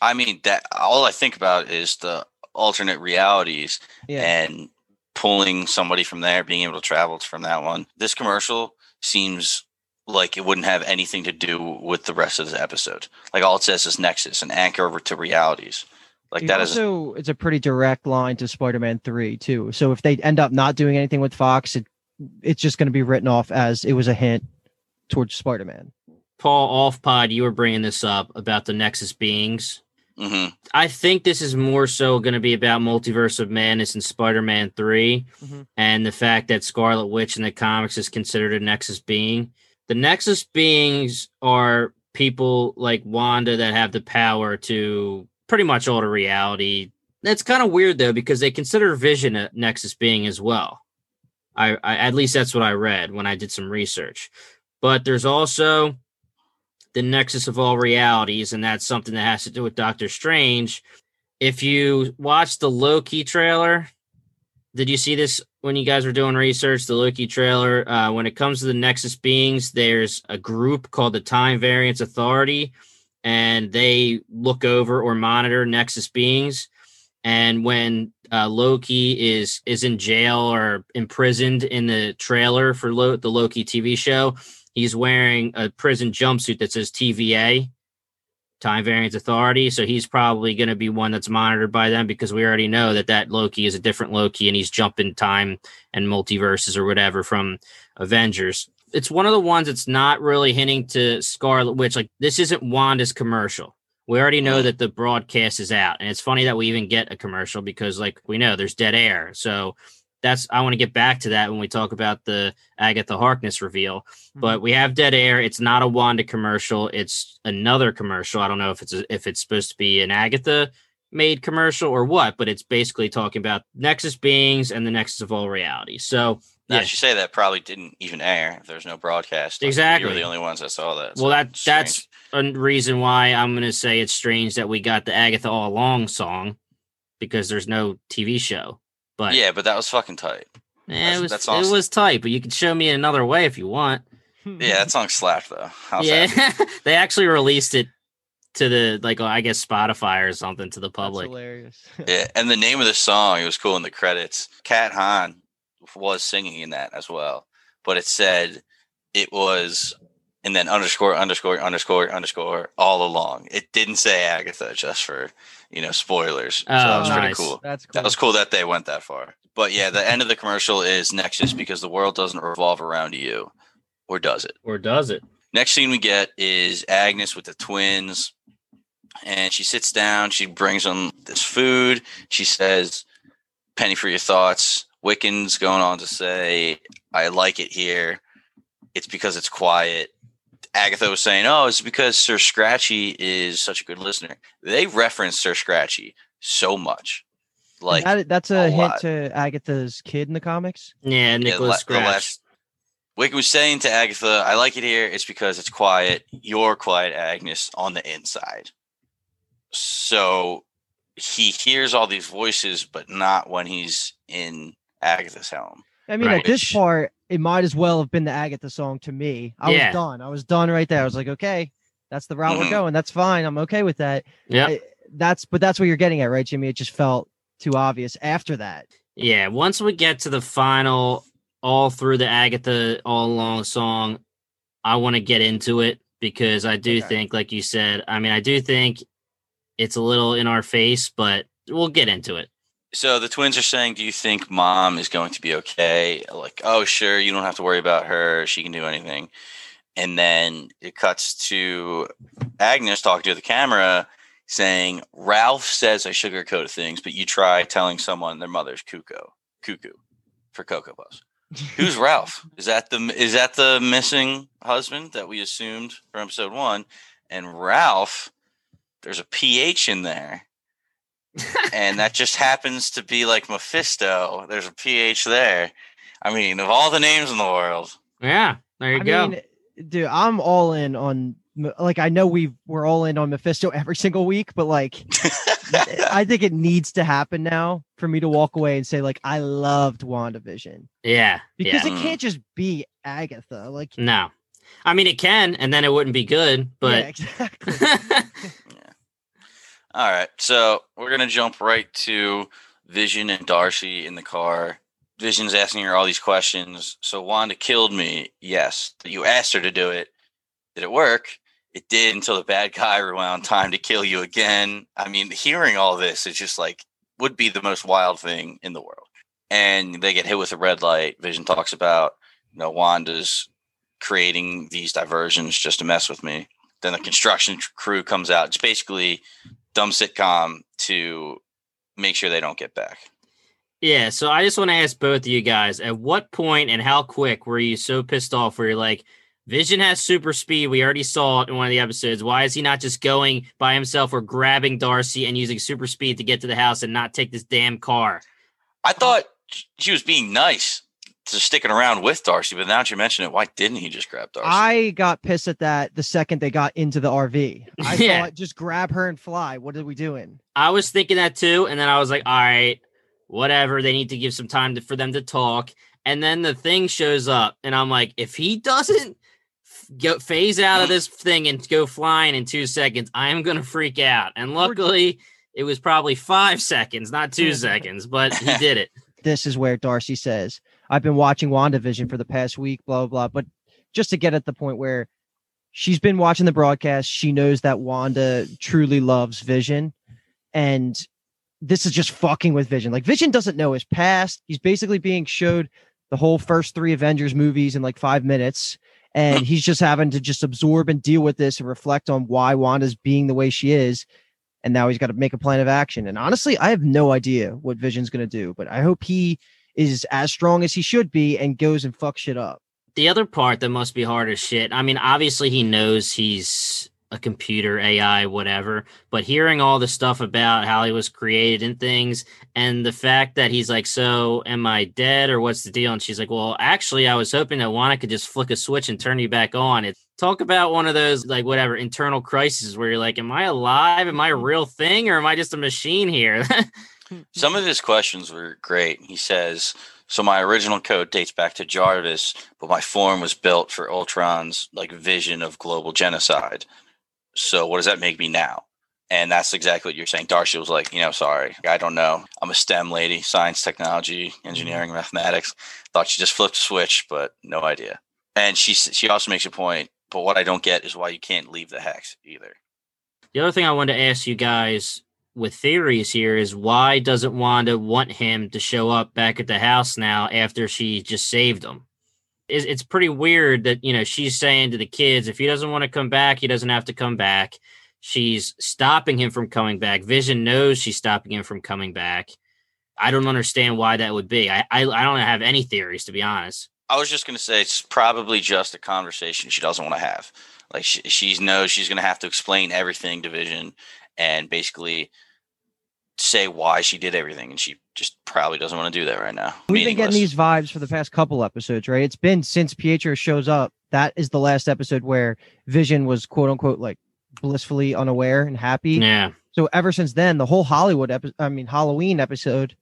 I mean, that all I think about is the alternate realities yeah. and pulling somebody from there, being able to travel from that one. This commercial seems like it wouldn't have anything to do with the rest of the episode. Like all it says is Nexus and anchor over to realities. Like it that also, is it's a pretty direct line to Spider-Man three too. So if they end up not doing anything with Fox, it it's just going to be written off as it was a hint towards Spider-Man. Paul off pod, you were bringing this up about the Nexus beings. Mm-hmm. I think this is more so going to be about Multiverse of Madness and Spider Man 3 mm-hmm. and the fact that Scarlet Witch in the comics is considered a Nexus being the Nexus beings are people like Wanda that have the power to pretty much alter reality. That's kind of weird though because they consider Vision a Nexus being as well. I, I at least that's what I read when I did some research. But there's also the nexus of all realities, and that's something that has to do with Doctor Strange. If you watch the Loki trailer, did you see this when you guys were doing research? The Loki trailer. Uh, when it comes to the Nexus beings, there's a group called the Time Variance Authority, and they look over or monitor Nexus beings. And when uh, Loki is is in jail or imprisoned in the trailer for Lo- the Loki TV show, he's wearing a prison jumpsuit that says TVA, Time Variance Authority. So he's probably going to be one that's monitored by them because we already know that that Loki is a different Loki and he's jumping time and multiverses or whatever from Avengers. It's one of the ones that's not really hinting to Scarlet Witch. Like this isn't Wanda's commercial. We already know that the broadcast is out, and it's funny that we even get a commercial because, like, we know there's dead air. So that's I want to get back to that when we talk about the Agatha Harkness reveal. Mm-hmm. But we have Dead Air. It's not a Wanda commercial. It's another commercial. I don't know if it's a, if it's supposed to be an Agatha made commercial or what, but it's basically talking about Nexus beings and the Nexus of all reality. So yeah. you say that probably didn't even air if there's no broadcast. Exactly. You were the only ones that saw that. So well, that that's a reason why I'm going to say it's strange that we got the Agatha All Along song because there's no TV show. But yeah, but that was fucking tight. Yeah, it was that's awesome. it was tight, but you can show me another way if you want. Hmm. yeah, that song slapped though. How's yeah, they actually released it to the like I guess Spotify or something to the public. That's hilarious. yeah, and the name of the song it was cool in the credits. Kat Hahn was singing in that as well, but it said it was and then underscore underscore underscore underscore all along. It didn't say Agatha just for you know spoilers. Oh, so that was oh, nice. pretty cool. That's cool. That was cool that they went that far. But yeah, the end of the commercial is Nexus because the world doesn't revolve around you, or does it? Or does it? Next scene we get is Agnes with the twins, and she sits down. She brings them this food. She says, "Penny for your thoughts." Wiccan's going on to say, "I like it here. It's because it's quiet." Agatha was saying, "Oh, it's because Sir Scratchy is such a good listener." They reference Sir Scratchy so much. Like that, that's a, a hint lot. to Agatha's kid in the comics. Yeah, Nicholas yeah, Scratch. Last, Wiccan was saying to Agatha, "I like it here. It's because it's quiet. You're quiet, Agnes, on the inside." So he hears all these voices, but not when he's in Agatha's home. I mean, right. at this part, it might as well have been the Agatha song to me. I yeah. was done. I was done right there. I was like, okay, that's the route mm-hmm. we're going. That's fine. I'm okay with that. Yeah. That's but that's what you're getting at, right, Jimmy? It just felt too obvious after that. Yeah. Once we get to the final, all through the Agatha all along song, I want to get into it because I do okay. think, like you said, I mean, I do think it's a little in our face, but we'll get into it. So the twins are saying, "Do you think mom is going to be okay?" Like, "Oh, sure, you don't have to worry about her. She can do anything." And then it cuts to Agnes talking to the camera, saying, "Ralph says I sugarcoat things, but you try telling someone their mother's cuckoo, cuckoo, for Cocoa Puffs." Who's Ralph? Is that the is that the missing husband that we assumed from episode one? And Ralph, there's a PH in there and that just happens to be like Mephisto. There's a PH there. I mean, of all the names in the world. Yeah, there you I go. Mean, dude, I'm all in on like I know we we're all in on Mephisto every single week, but like I think it needs to happen now for me to walk away and say like I loved WandaVision. Yeah. Because yeah. it can't mm. just be Agatha. Like No. I mean it can and then it wouldn't be good, but yeah, exactly. All right. So we're going to jump right to Vision and Darcy in the car. Vision's asking her all these questions. So Wanda killed me. Yes. You asked her to do it. Did it work? It did until the bad guy rewound time to kill you again. I mean, hearing all this is just like would be the most wild thing in the world. And they get hit with a red light. Vision talks about, you know, Wanda's creating these diversions just to mess with me. Then the construction crew comes out. It's basically dumb sitcom to make sure they don't get back. Yeah, so I just want to ask both of you guys at what point and how quick were you so pissed off where you're like, Vision has super speed. We already saw it in one of the episodes. Why is he not just going by himself or grabbing Darcy and using super speed to get to the house and not take this damn car? I uh, thought she was being nice to sticking around with Darcy, but now that you mention it, why didn't he just grab Darcy? I got pissed at that the second they got into the RV. I yeah. thought just grab her and fly. What are we doing? I was thinking that too, and then I was like, all right, whatever. They need to give some time to, for them to talk. And then the thing shows up, and I'm like, if he doesn't go phase out of this thing and go flying in two seconds, I am gonna freak out. And luckily, it was probably five seconds, not two seconds, but he did it. This is where Darcy says, I've been watching WandaVision for the past week, blah, blah, blah. But just to get at the point where she's been watching the broadcast. She knows that Wanda truly loves Vision. And this is just fucking with Vision. Like Vision doesn't know his past. He's basically being showed the whole first three Avengers movies in like five minutes. And he's just having to just absorb and deal with this and reflect on why Wanda's being the way she is. And now he's got to make a plan of action. And honestly, I have no idea what Vision's going to do, but I hope he is as strong as he should be and goes and fucks shit up. The other part that must be hard as shit. I mean, obviously he knows he's a computer, AI, whatever. But hearing all the stuff about how he was created and things, and the fact that he's like, So am I dead or what's the deal? And she's like, Well, actually, I was hoping that Wanda could just flick a switch and turn you back on. It talk about one of those like whatever internal crises where you're like, Am I alive? Am I a real thing or am I just a machine here? Some of his questions were great. He says, so my original code dates back to Jarvis, but my form was built for Ultron's like vision of global genocide. So what does that make me now? And that's exactly what you're saying. Darcy was like, you know, sorry, I don't know. I'm a STEM lady, science, technology, engineering, mm-hmm. mathematics. Thought she just flipped a switch, but no idea. And she she also makes a point. But what I don't get is why you can't leave the hex either. The other thing I wanted to ask you guys with theories here is why doesn't Wanda want him to show up back at the house now after she just saved him? it's, it's pretty weird that you know she's saying to the kids if he doesn't want to come back he doesn't have to come back. She's stopping him from coming back. Vision knows she's stopping him from coming back. I don't understand why that would be. I i, I don't have any theories to be honest. I was just going to say it's probably just a conversation she doesn't want to have. Like she, she knows she's going to have to explain everything to vision and basically say why she did everything, and she just probably doesn't want to do that right now. We've been getting these vibes for the past couple episodes, right? It's been since Pietro shows up. That is the last episode where Vision was quote unquote like blissfully unaware and happy. Yeah. So ever since then, the whole Hollywood episode, I mean Halloween episode,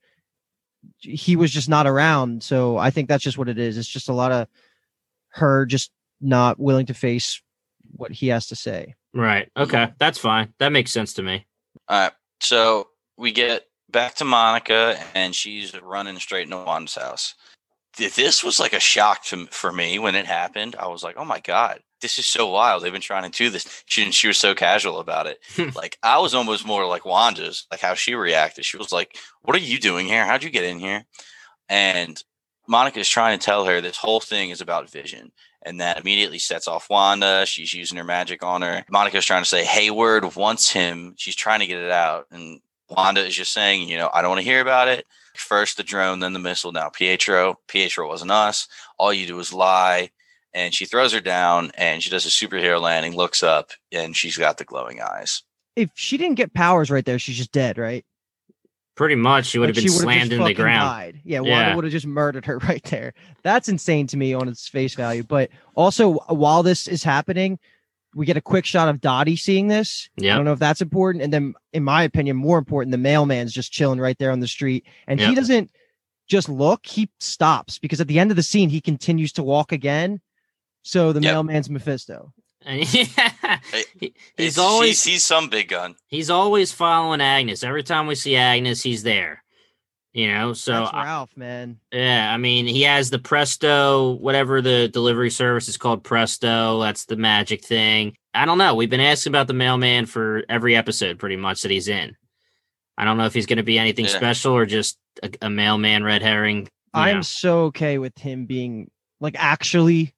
he was just not around. So I think that's just what it is. It's just a lot of her just not willing to face what he has to say. Right. Okay. That's fine. That makes sense to me. All right. So we get back to Monica, and she's running straight into Wanda's house. This was like a shock to, for me when it happened. I was like, "Oh my god, this is so wild! They've been trying to do this." She she was so casual about it. Hmm. like I was almost more like Wanda's, like how she reacted. She was like, "What are you doing here? How'd you get in here?" And Monica is trying to tell her this whole thing is about Vision, and that immediately sets off Wanda. She's using her magic on her. Monica's trying to say Hayward wants him. She's trying to get it out, and Wanda is just saying, you know, I don't want to hear about it. First the drone, then the missile, now Pietro. Pietro wasn't us. All you do is lie. And she throws her down and she does a superhero landing, looks up, and she's got the glowing eyes. If she didn't get powers right there, she's just dead, right? Pretty much. She would have been slammed in the ground. Died. Yeah, Wanda yeah. would have just murdered her right there. That's insane to me on its face value. But also, while this is happening, we get a quick shot of Dottie seeing this. Yeah. I don't know if that's important. And then, in my opinion, more important, the mailman's just chilling right there on the street. And yep. he doesn't just look, he stops because at the end of the scene, he continues to walk again. So the yep. mailman's Mephisto. yeah. He, he's always he's, he's some big gun. He's always following Agnes. Every time we see Agnes, he's there. You know, so That's Ralph, man. Yeah, I mean, he has the Presto, whatever the delivery service is called, Presto. That's the magic thing. I don't know. We've been asking about the mailman for every episode, pretty much that he's in. I don't know if he's going to be anything yeah. special or just a, a mailman red herring. I'm know. so okay with him being like actually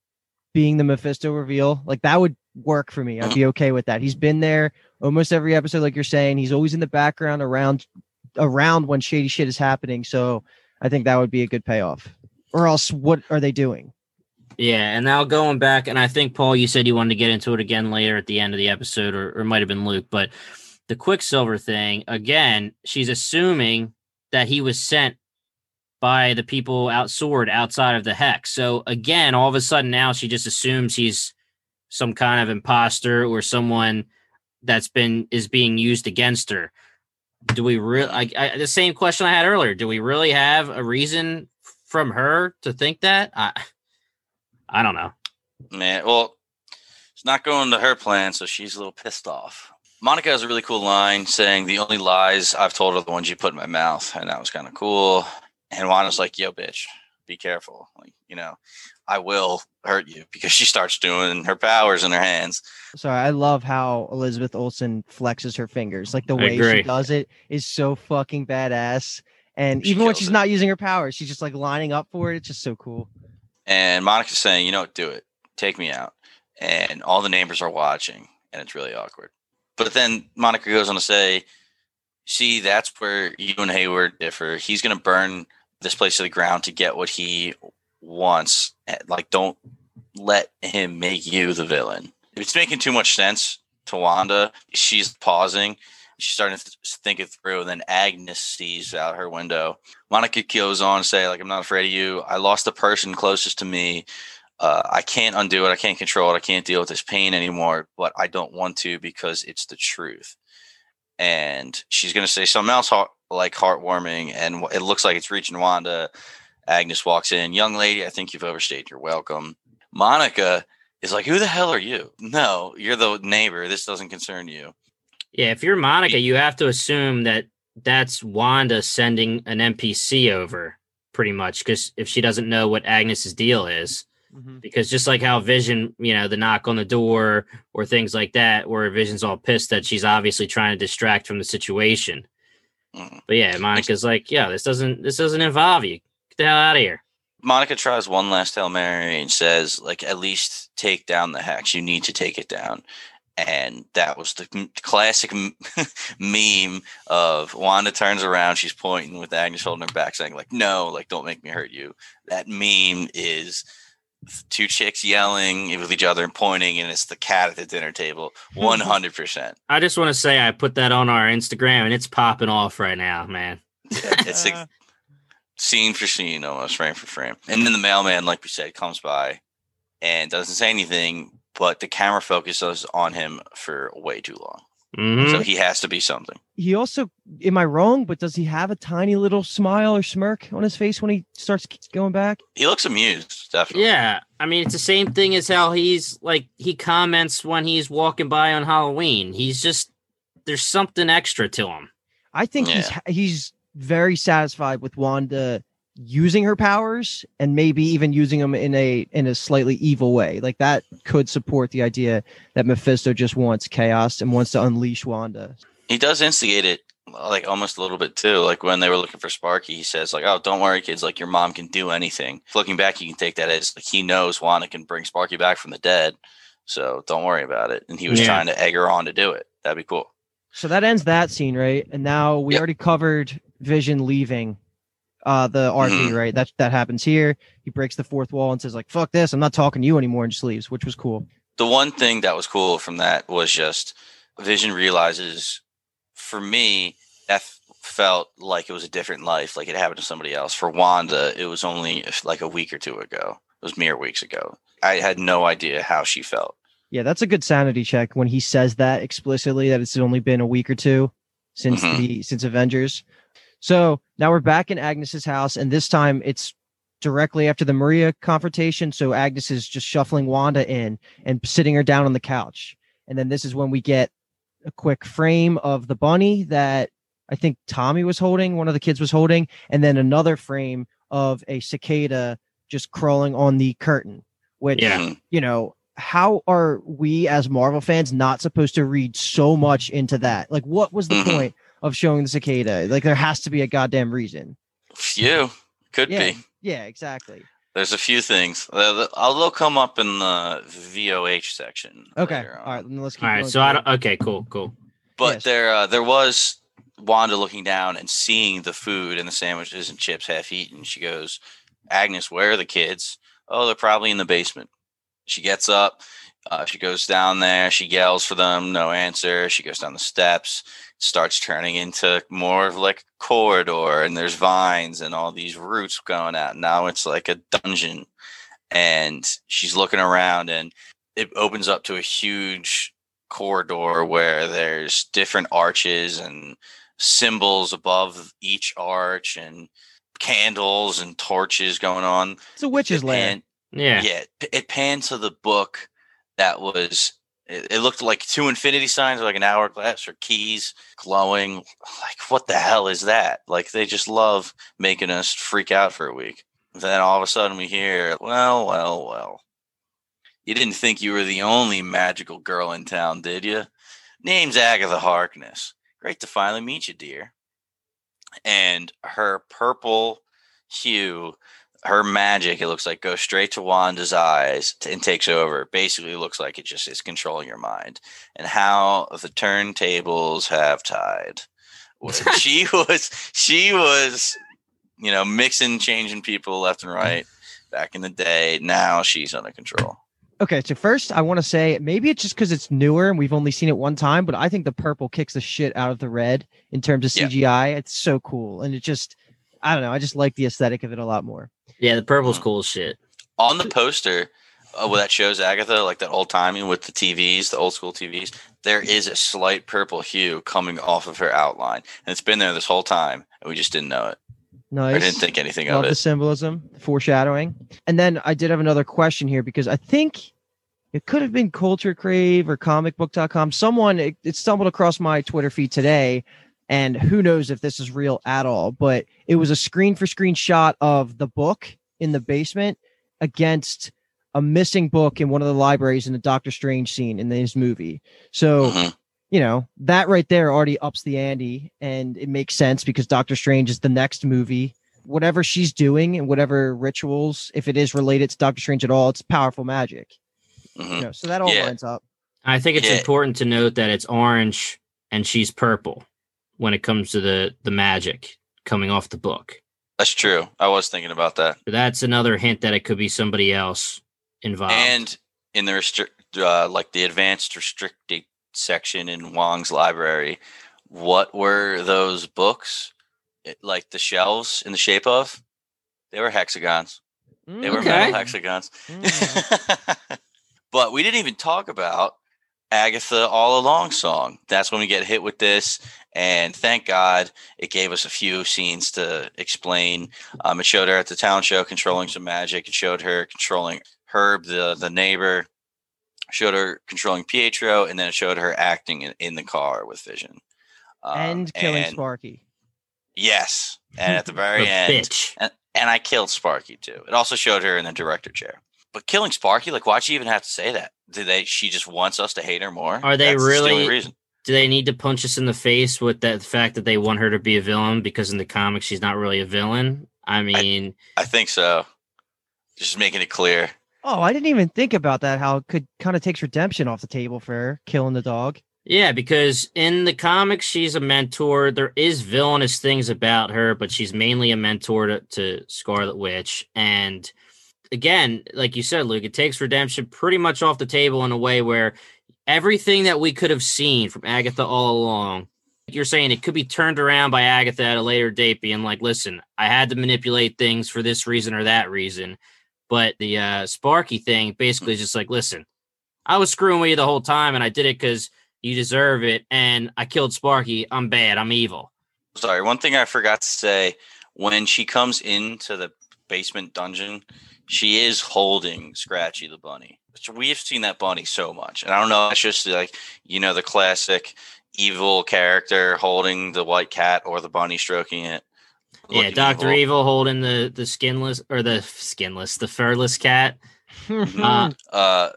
being the Mephisto reveal. Like that would work for me. I'd be okay with that. He's been there almost every episode, like you're saying. He's always in the background around around when shady shit is happening. So I think that would be a good payoff. Or else, what are they doing? Yeah, and now going back, and I think Paul, you said you wanted to get into it again later at the end of the episode, or, or it might have been Luke, but the Quicksilver thing again, she's assuming that he was sent by the people out sword outside of the hex. So again, all of a sudden now she just assumes he's some kind of imposter or someone that's been is being used against her do we really I, the same question I had earlier? Do we really have a reason from her to think that? I I don't know. Man, well, it's not going to her plan, so she's a little pissed off. Monica has a really cool line saying the only lies I've told are the ones you put in my mouth, and that was kind of cool. And Wanda's like, "Yo, bitch, be careful. Like, you know, I will hurt you because she starts doing her powers in her hands. Sorry, I love how Elizabeth Olsen flexes her fingers. Like the way she does it is so fucking badass. And she even when she's it. not using her powers, she's just like lining up for it. It's just so cool. And Monica's saying, you know, do it. Take me out. And all the neighbors are watching, and it's really awkward. But then Monica goes on to say, see, that's where you and Hayward differ. He's going to burn this place to the ground to get what he wants. Eh, like, don't let him make you the villain. If it's making too much sense to Wanda, she's pausing. She's starting to think it through. And then Agnes sees out her window. Monica goes on to say, like, I'm not afraid of you. I lost the person closest to me. Uh, I can't undo it. I can't control it. I can't deal with this pain anymore, but I don't want to because it's the truth. And she's going to say something else heart, like heartwarming, and it looks like it's reaching Wanda. Agnes walks in. Young lady, I think you've overstayed your welcome. Monica is like, Who the hell are you? No, you're the neighbor. This doesn't concern you. Yeah, if you're Monica, you have to assume that that's Wanda sending an NPC over, pretty much, because if she doesn't know what Agnes's deal is, mm-hmm. because just like how Vision, you know, the knock on the door or things like that, where Vision's all pissed that she's obviously trying to distract from the situation. Mm. But yeah, Monica's like, yeah, this doesn't this doesn't involve you. The hell out of here. Monica tries one last Hail Mary and says, like, at least take down the hex. You need to take it down and that was the classic meme of Wanda turns around, she's pointing with Agnes holding her back, saying like, "No, like don't make me hurt you." That meme is two chicks yelling with each other and pointing, and it's the cat at the dinner table. Hmm. One hundred percent. I just want to say I put that on our Instagram, and it's popping off right now, man. Yeah, it's scene for scene, almost frame for frame. And then the mailman, like we said, comes by and doesn't say anything, but the camera focuses on him for way too long. Mm-hmm. So he has to be something. He also, am I wrong? But does he have a tiny little smile or smirk on his face when he starts going back? He looks amused, definitely. Yeah, I mean, it's the same thing as how he's like he comments when he's walking by on Halloween. He's just there's something extra to him. I think yeah. he's he's very satisfied with Wanda using her powers and maybe even using them in a in a slightly evil way. Like that could support the idea that mephisto just wants chaos and wants to unleash wanda. He does instigate it like almost a little bit too. Like when they were looking for sparky he says like oh don't worry kids. Like your mom can do anything. Looking back you can take that as like he knows wanda can bring sparky back from the dead. So don't worry about it. And he was yeah. trying to egg her on to do it. That'd be cool. So that ends that scene right? And now we yep. already covered vision leaving uh the RV, mm-hmm. right? That that happens here. He breaks the fourth wall and says like "fuck this," I'm not talking to you anymore, and just leaves, which was cool. The one thing that was cool from that was just Vision realizes, for me, that felt like it was a different life, like it happened to somebody else. For Wanda, it was only like a week or two ago. It was mere weeks ago. I had no idea how she felt. Yeah, that's a good sanity check when he says that explicitly that it's only been a week or two since mm-hmm. the since Avengers. So now we're back in Agnes's house, and this time it's directly after the Maria confrontation. So Agnes is just shuffling Wanda in and sitting her down on the couch. And then this is when we get a quick frame of the bunny that I think Tommy was holding, one of the kids was holding, and then another frame of a cicada just crawling on the curtain. Which, yeah. you know, how are we as Marvel fans not supposed to read so much into that? Like, what was the mm-hmm. point of showing the cicada. Like there has to be a goddamn reason. Few could yeah, be. Yeah, exactly. There's a few things. Uh, they'll come up in the VOH section. Okay. All right. Let's keep. All right. So I don't. Okay. Cool. Cool. But yes. there, uh, there was Wanda looking down and seeing the food and the sandwiches and chips half eaten. She goes, "Agnes, where are the kids? Oh, they're probably in the basement." She gets up. Uh, she goes down there. She yells for them. No answer. She goes down the steps starts turning into more of like a corridor and there's vines and all these roots going out. Now it's like a dungeon. And she's looking around and it opens up to a huge corridor where there's different arches and symbols above each arch and candles and torches going on. It's a witch's land. Yeah. Yeah. It pans to the book that was it, it, looked like two infinity signs, like an hourglass or keys glowing. Like, what the hell is that? Like, they just love making us freak out for a week. Then all of a sudden we hear, well, well, well. You didn't think you were the only magical girl in town, did you? Name's Agatha Harkness. Great to finally meet you, dear. And her purple hue, her magic, it looks like goes straight to Wanda's eyes and takes over. Basically, looks like it just is controlling your mind. And how the turntables have tied. she was, she was, you know, mixing, changing people left and right back in the day. Now she's under control. Okay, so first I want to say maybe it's just because it's newer and we've only seen it one time, but I think the purple kicks the shit out of the red in terms of CGI. Yeah. It's so cool, and it just I don't know. I just like the aesthetic of it a lot more. Yeah, the purple's mm. cool as shit. On the poster, uh, well, that shows Agatha like that old timing with the TVs, the old school TVs. There is a slight purple hue coming off of her outline, and it's been there this whole time, and we just didn't know it. Nice. I didn't think anything Love of it. The symbolism, foreshadowing, and then I did have another question here because I think it could have been Culture Crave or comicbook.com. Someone it, it, stumbled across my Twitter feed today, and who knows if this is real at all, but it was a screen for screen shot of the book in the basement against a missing book in one of the libraries in the Doctor Strange scene in his movie. So, mm-hmm. you know, that right there already ups the ante, and it makes sense because Doctor Strange is the next movie. Whatever she's doing and whatever rituals, if it is related to Doctor Strange at all, it's powerful magic. Mm-hmm. You know, so that all yeah. lines up. I think it's yeah. important to note that it's orange and she's purple when it comes to the the magic coming off the book. That's true. I was thinking about that. that's another hint that it could be somebody else involved. And in the restrict, uh, like the advanced restricted section in Wong's library, what were those books? It, like the shelves in the shape of? They were hexagons. Mm, they were okay. metal hexagons. Mm. But we didn't even talk about Agatha All Along song. That's when we get hit with this. And thank God it gave us a few scenes to explain. Um, it showed her at the town show controlling some magic. It showed her controlling Herb, the, the neighbor. Showed her controlling Pietro, and then it showed her acting in, in the car with Vision. Um, and killing and, Sparky. Yes. And at the very end. Bitch. And, and I killed Sparky too. It also showed her in the director chair. But killing Sparky, like, why'd she even have to say that? Did they? She just wants us to hate her more. Are they That's really? The reason. Do they need to punch us in the face with that fact that they want her to be a villain because in the comics she's not really a villain? I mean, I, I think so. Just making it clear. Oh, I didn't even think about that. How it could kind of takes redemption off the table for her, killing the dog. Yeah, because in the comics she's a mentor. There is villainous things about her, but she's mainly a mentor to, to Scarlet Witch, and again, like you said, Luke, it takes redemption pretty much off the table in a way where everything that we could have seen from Agatha all along, you're saying it could be turned around by Agatha at a later date, being like, listen, I had to manipulate things for this reason or that reason. But the uh, Sparky thing basically is just like, listen, I was screwing with you the whole time and I did it because you deserve it. And I killed Sparky. I'm bad. I'm evil. Sorry. One thing I forgot to say when she comes into the basement dungeon, she is holding Scratchy the bunny. We have seen that bunny so much, and I don't know. It's just like you know the classic evil character holding the white cat or the bunny stroking it. Yeah, Doctor evil. evil. holding the the skinless or the skinless, the furless cat. uh, uh,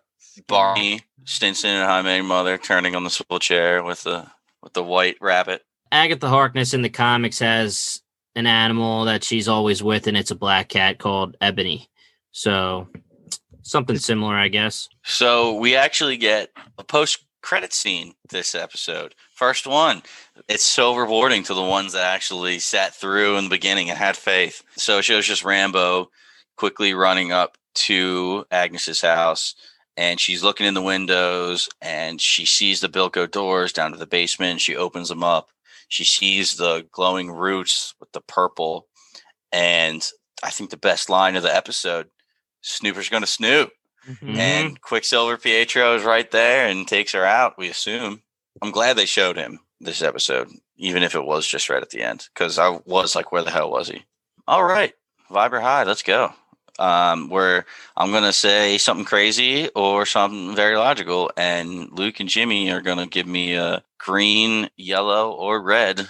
Barney Stinson and Jaime Mother turning on the swivel chair with the with the white rabbit. Agatha Harkness in the comics has an animal that she's always with, and it's a black cat called Ebony. So something similar, I guess. So we actually get a post credit scene this episode. First one. It's so rewarding to the ones that actually sat through in the beginning and had faith. So it shows just Rambeau quickly running up to Agnes's house and she's looking in the windows and she sees the Bilco doors down to the basement. She opens them up. She sees the glowing roots with the purple. And I think the best line of the episode Snooper's going to snoop. Mm-hmm. And Quicksilver Pietro is right there and takes her out, we assume. I'm glad they showed him this episode, even if it was just right at the end, because I was like, where the hell was he? All right, Viber High, let's go. Um, where I'm going to say something crazy or something very logical, and Luke and Jimmy are going to give me a green, yellow, or red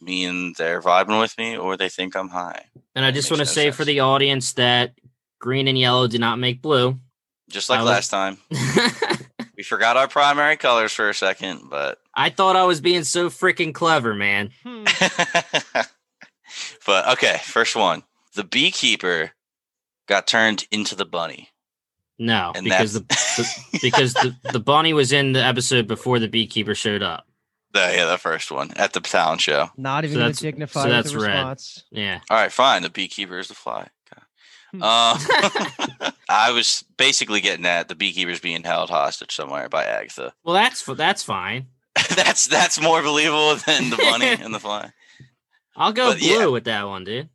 mean they're vibing with me or they think I'm high. And I just want to no say sense. for the audience that green and yellow do not make blue. Just like last time. we forgot our primary colors for a second, but I thought I was being so freaking clever, man. Hmm. but okay, first one. The beekeeper got turned into the bunny. No, and because the, the because the, the bunny was in the episode before the beekeeper showed up. The, yeah, the first one at the town show. Not even so that's, dignified so that's red. Yeah. All right, fine. The beekeeper is the fly. Uh, I was basically getting at the beekeepers being held hostage somewhere by Agatha. Well, that's that's fine. that's that's more believable than the bunny and the fly. I'll go but, blue yeah. with that one, dude.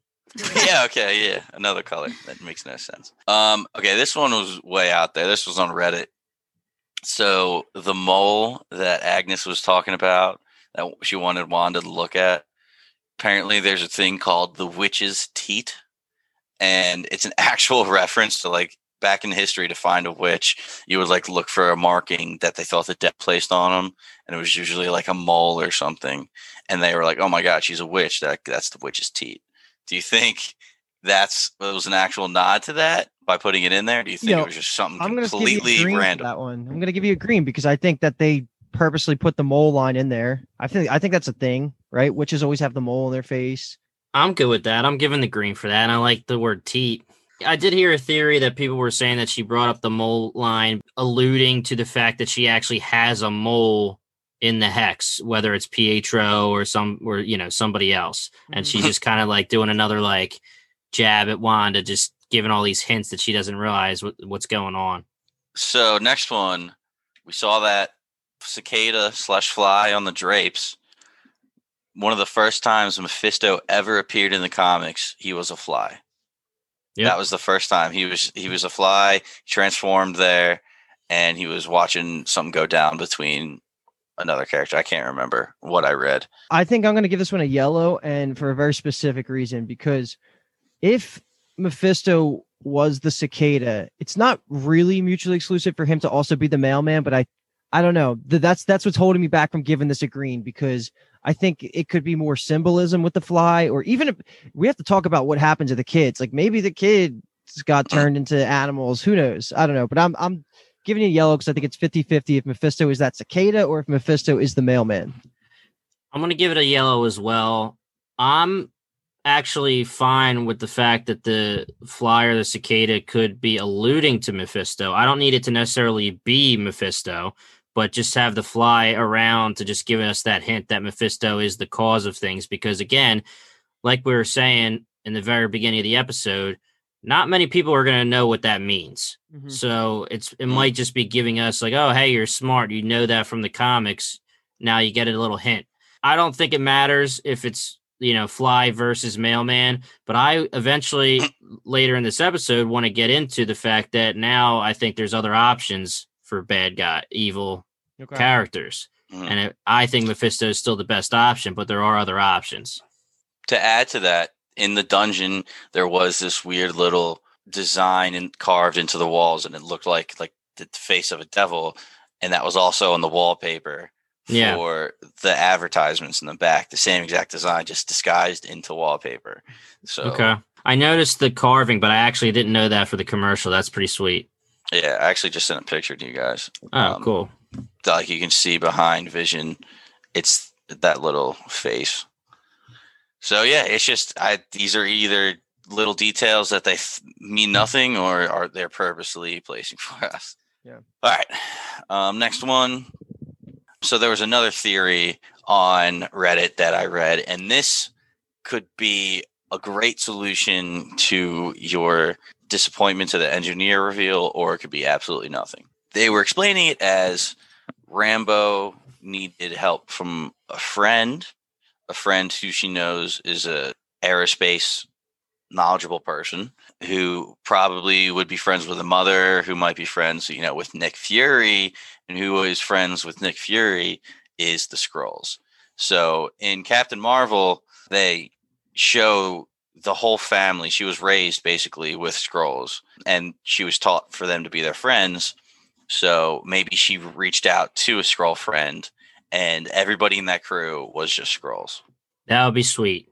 yeah, okay, yeah. Another color. That makes no sense. Um, okay, this one was way out there. This was on Reddit. So the mole that Agnes was talking about that she wanted Wanda to look at. Apparently there's a thing called the witch's teat. And it's an actual reference to like back in history to find a witch, you would like look for a marking that they thought the dead placed on them, and it was usually like a mole or something. And they were like, "Oh my god, she's a witch! That that's the witch's teat." Do you think that's it was an actual nod to that by putting it in there? Do you think it was just something I'm completely random? That one, I'm going to give you a green because I think that they purposely put the mole line in there. I think I think that's a thing, right? Witches always have the mole in their face. I'm good with that. I'm giving the green for that. And I like the word teat. I did hear a theory that people were saying that she brought up the mole line, alluding to the fact that she actually has a mole in the hex, whether it's Pietro or some or you know somebody else, and she's mm-hmm. just kind of like doing another like jab at Wanda, just giving all these hints that she doesn't realize what, what's going on. So next one, we saw that cicada slash fly on the drapes. One of the first times Mephisto ever appeared in the comics, he was a fly. Yep. That was the first time he was he was a fly transformed there, and he was watching something go down between another character. I can't remember what I read. I think I'm going to give this one a yellow, and for a very specific reason. Because if Mephisto was the cicada, it's not really mutually exclusive for him to also be the mailman. But I, I don't know. That's that's what's holding me back from giving this a green because I think it could be more symbolism with the fly, or even if we have to talk about what happened to the kids. Like maybe the kids got turned into animals. Who knows? I don't know. But I'm I'm giving you a yellow because I think it's 50 50 if Mephisto is that cicada or if Mephisto is the mailman. I'm going to give it a yellow as well. I'm actually fine with the fact that the flyer, the cicada, could be alluding to Mephisto. I don't need it to necessarily be Mephisto, but just have the fly around to just give us that hint that Mephisto is the cause of things. Because again, like we were saying in the very beginning of the episode, not many people are going to know what that means. Mm-hmm. So it's it might just be giving us like, oh, hey, you're smart. You know that from the comics. Now you get a little hint. I don't think it matters if it's you know fly versus mailman, but I eventually later in this episode want to get into the fact that now I think there's other options for bad guy, evil okay. characters, mm-hmm. and it, I think Mephisto is still the best option, but there are other options. To add to that, in the dungeon there was this weird little design and carved into the walls and it looked like like the face of a devil and that was also on the wallpaper yeah. for the advertisements in the back the same exact design just disguised into wallpaper so okay i noticed the carving but i actually didn't know that for the commercial that's pretty sweet yeah i actually just sent a picture to you guys oh um, cool like you can see behind vision it's that little face so yeah, it's just I these are either little details that they f- mean nothing or are they're purposely placing for us. Yeah. All right. Um, next one. So there was another theory on Reddit that I read, and this could be a great solution to your disappointment to the engineer reveal, or it could be absolutely nothing. They were explaining it as Rambeau needed help from a friend a friend who she knows is a aerospace knowledgeable person who probably would be friends with a mother who might be friends you know with nick fury and who is friends with nick fury is the Skrulls so in captain marvel they show the whole family she was raised basically with Skrulls and she was taught for them to be their friends so maybe she reached out to a Skrull friend and everybody in that crew was just Skrulls That would be sweet.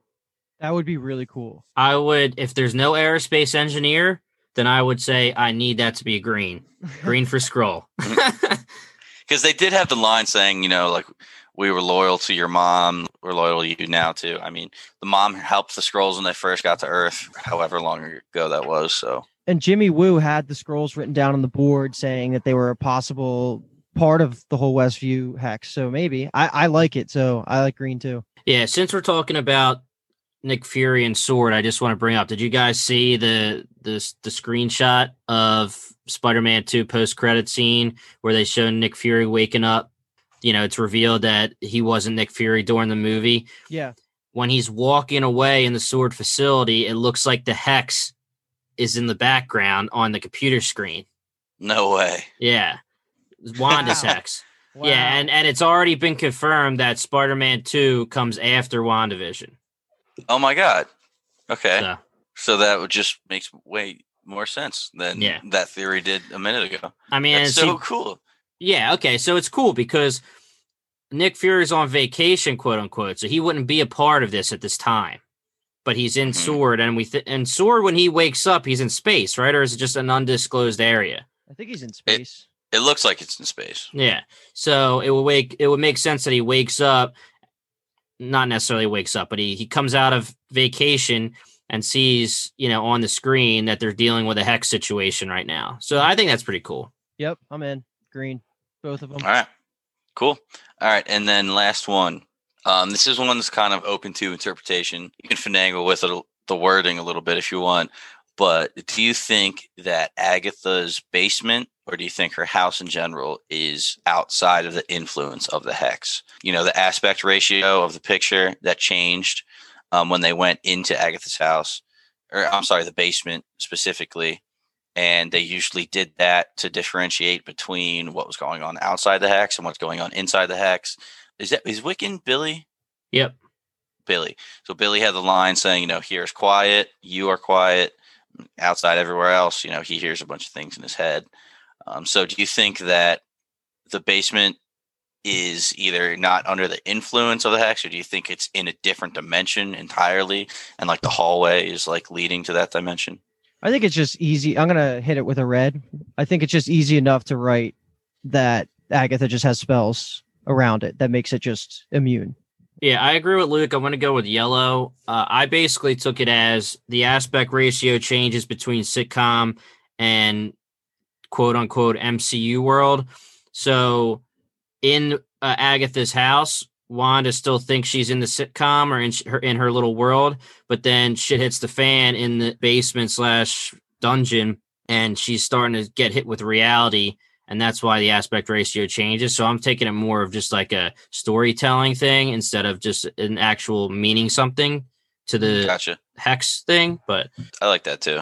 That would be really cool. I would, if there's no aerospace engineer, then I would say I need that to be green. Green for Skrull Because they did have the line saying, you know, like, we were loyal to your mom. We're loyal to you now, too. I mean, the mom helped the Skrulls when they first got to Earth, however long ago that was. So, and Jimmy Woo had the Skrulls written down on the board saying that they were a possible part of the whole Westview hex. So maybe I, I like it. So I like green too. Yeah, since we're talking about Nick Fury and Sword, I just want to bring up. Did you guys see the the the screenshot of Spider-Man 2 post-credit scene where they show Nick Fury waking up? You know, it's revealed that he wasn't Nick Fury during the movie. Yeah. When he's walking away in the Sword facility, it looks like the hex is in the background on the computer screen. No way. Yeah. Wanda's hex. Wow. Yeah, and and it's already been confirmed that Spider-Man 2 comes after WandaVision. Oh my god. Okay. So, so that would just makes way more sense than yeah. that theory did a minute ago. I mean, it's so cool. Yeah, okay. So it's cool because Nick Fury's on vacation, quote unquote. So he wouldn't be a part of this at this time. But he's in mm-hmm. Sword and we th- and Sword when he wakes up, he's in space, right? Or is it just an undisclosed area? I think he's in space. It, it looks like it's in space. Yeah. So it will wake it would make sense that he wakes up not necessarily wakes up, but he he comes out of vacation and sees, you know, on the screen that they're dealing with a hex situation right now. So I think that's pretty cool. Yep, I'm in. Green. Both of them. All right. Cool. All right. And then last one. Um, this is one that's kind of open to interpretation. You can finagle with it, the wording a little bit if you want. But do you think that Agatha's basement or do you think her house in general is outside of the influence of the hex? You know, the aspect ratio of the picture that changed um, when they went into Agatha's house, or I'm sorry, the basement specifically. And they usually did that to differentiate between what was going on outside the hex and what's going on inside the hex. Is that is Wiccan Billy? Yep. Billy. So Billy had the line saying, you know, here's quiet, you are quiet. Outside everywhere else, you know, he hears a bunch of things in his head. Um, so, do you think that the basement is either not under the influence of the hex, or do you think it's in a different dimension entirely, and like the hallway is like leading to that dimension? I think it's just easy. I'm gonna hit it with a red. I think it's just easy enough to write that Agatha just has spells around it that makes it just immune. Yeah, I agree with Luke. I'm going to go with yellow. Uh, I basically took it as the aspect ratio changes between sitcom and quote unquote MCU world. So in uh, Agatha's house, Wanda still thinks she's in the sitcom or in her in her little world, but then shit hits the fan in the basement slash dungeon, and she's starting to get hit with reality, and that's why the aspect ratio changes. So I'm taking it more of just like a storytelling thing instead of just an actual meaning something to the mm, gotcha. hex thing. But I like that too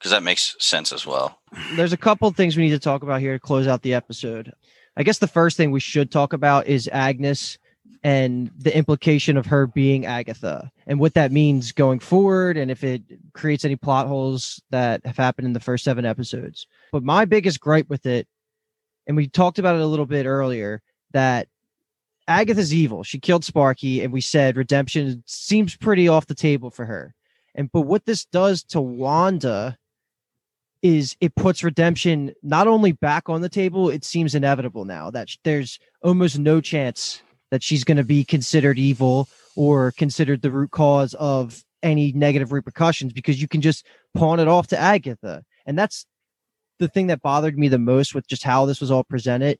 because that makes sense as well. There's a couple things we need to talk about here to close out the episode. I guess the first thing we should talk about is Agnes and the implication of her being Agatha and what that means going forward and if it creates any plot holes that have happened in the first seven episodes. But my biggest gripe with it, and we talked about it a little bit earlier, that Agatha's evil. She killed Sparky, and we said redemption seems pretty off the table for her. And but what this does to Wanda is it puts redemption not only back on the table, it seems inevitable now that there's almost no chance that she's going to be considered evil or considered the root cause of any negative repercussions because you can just pawn it off to Agatha. And that's the thing that bothered me the most with just how this was all presented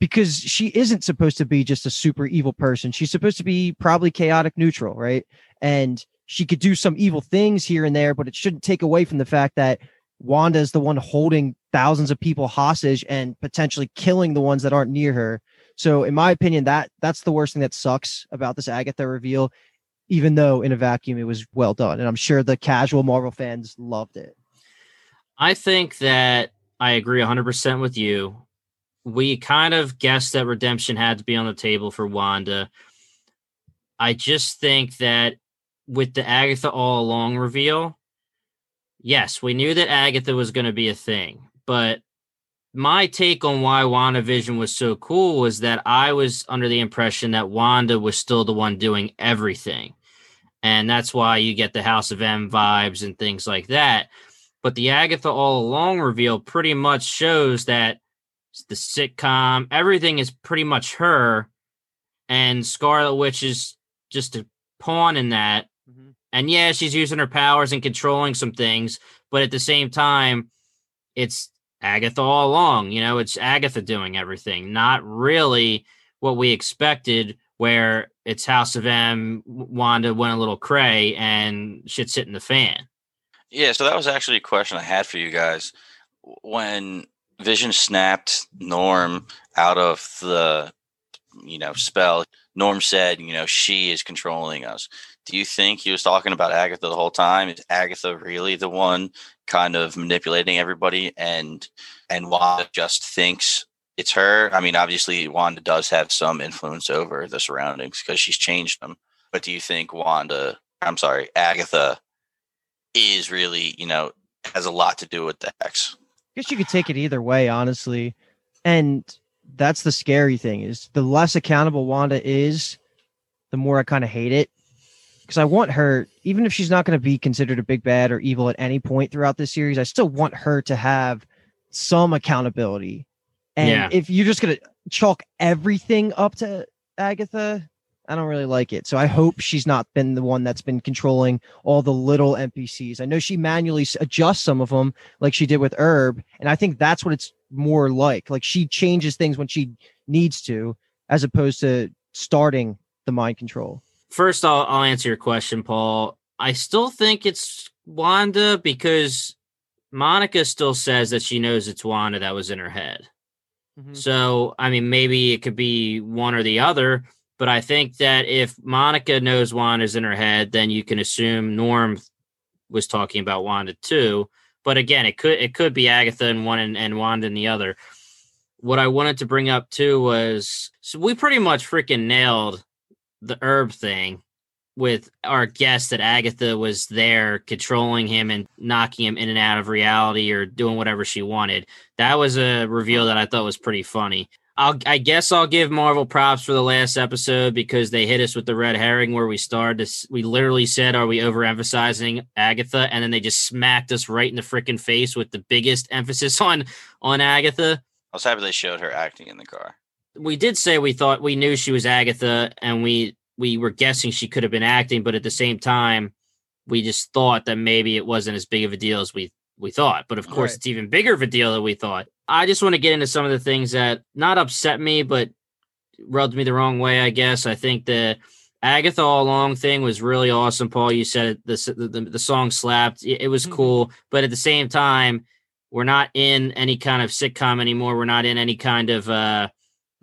because she isn't supposed to be just a super evil person. She's supposed to be probably chaotic neutral, right? And she could do some evil things here and there, but it shouldn't take away from the fact that Wanda is the one holding thousands of people hostage and potentially killing the ones that aren't near her. So, in my opinion, that that's the worst thing that sucks about this Agatha reveal. Even though in a vacuum it was well done, and I'm sure the casual Marvel fans loved it. I think that I agree 100% with you. We kind of guessed that redemption had to be on the table for Wanda. I just think that with the Agatha all along reveal, yes, we knew that Agatha was going to be a thing, but my take on why WandaVision was so cool was that I was under the impression that Wanda was still the one doing everything. And that's why you get the House of M vibes and things like that. But the Agatha All Along reveal pretty much shows that the sitcom, everything is pretty much her. And Scarlet Witch is just a pawn in that. Mm-hmm. And yeah, she's using her powers and controlling some things. But at the same time, it's Agatha all along. You know, it's Agatha doing everything, not really what we expected, where it's House of M, Wanda went a little cray, and shit's hitting the fan. Yeah, so that was actually a question I had for you guys. When Vision snapped Norm out of the, you know, spell, Norm said, you know, she is controlling us. Do you think he was talking about Agatha the whole time? Is Agatha really the one kind of manipulating everybody and and Wanda just thinks it's her. I mean, obviously Wanda does have some influence over the surroundings because she's changed them. But do you think Wanda, I'm sorry, Agatha is really, you know, has a lot to do with the hex? I guess you could take it either way, honestly. And that's the scary thing is the less accountable Wanda is, the more I kind of hate it because I want her, even if she's not going to be considered a big bad or evil at any point throughout this series, I still want her to have some accountability. And yeah. if you're just going to chalk everything up to Agatha, I don't really like it. So I hope she's not been the one that's been controlling all the little NPCs. I know she manually adjusts some of them, like she did with Herb, and I think that's what it's more like. Like she changes things when she needs to, as opposed to starting the mind control. First, I'll, I'll answer your question, Paul. I still think it's Wanda because Monica still says that she knows it's Wanda that was in her head. Mm-hmm. So, I mean, maybe it could be one or the other, but I think that if Monica knows Wanda's in her head, then you can assume Norm was talking about Wanda too. But again, it could it could be Agatha in one and, and Wanda in the other. What I wanted to bring up too was so we pretty much freaking nailed the herb thing with our guess that Agatha was there controlling him and knocking him in and out of reality or doing whatever she wanted. That was a reveal that I thought was pretty funny. I'll, I guess I'll give Marvel props for the last episode because they hit us with the red herring where we started. To, we literally said, "Are we overemphasizing Agatha?" And then they just smacked us right in the freaking face with the biggest emphasis on on Agatha. I was happy they showed her acting in the car we did say we thought we knew she was Agatha and we we were guessing she could have been acting, but at the same time, we just thought that maybe it wasn't as big of a deal as we we thought. But of course, right. it's even bigger of a deal than we thought. I just want to get into some of the things that not upset me, but rubbed me the wrong way. I guess I think the Agatha all along thing was really awesome. Paul, you said the the, the song slapped. It, it was mm-hmm. cool, but at the same time, we're not in any kind of sitcom anymore. We're not in any kind of uh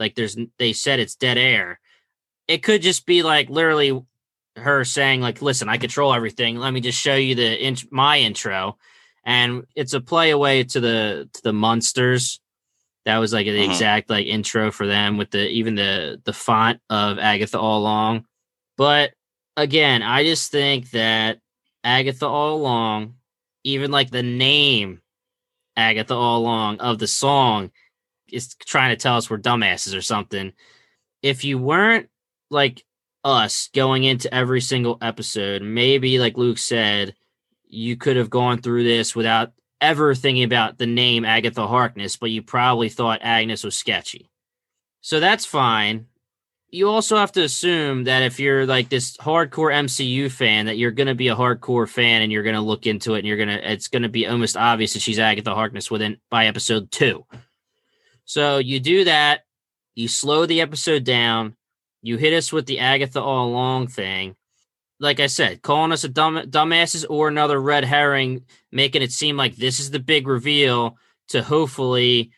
like there's they said it's dead air. It could just be like literally her saying like, "Listen, I control everything. Let me just show you the in- my intro." And it's a play away to the to the Munsters. That was like the mm-hmm. exact like intro for them with the even the the font of Agatha all along. But again, I just think that Agatha all along, even like the name Agatha all along of the song is trying to tell us we're dumbasses or something. If you weren't like us going into every single episode, maybe like Luke said, you could have gone through this without ever thinking about the name Agatha Harkness, but you probably thought Agnes was sketchy. So that's fine. You also have to assume that if you're like this hardcore MCU fan, that you're going to be a hardcore fan and you're going to look into it and you're going to, it's going to be almost obvious that she's Agatha Harkness within by episode two. So you do that, you slow the episode down, you hit us with the Agatha all along thing. Like I said, calling us a dumb dumbasses or another red herring, making it seem like this is the big reveal to hopefully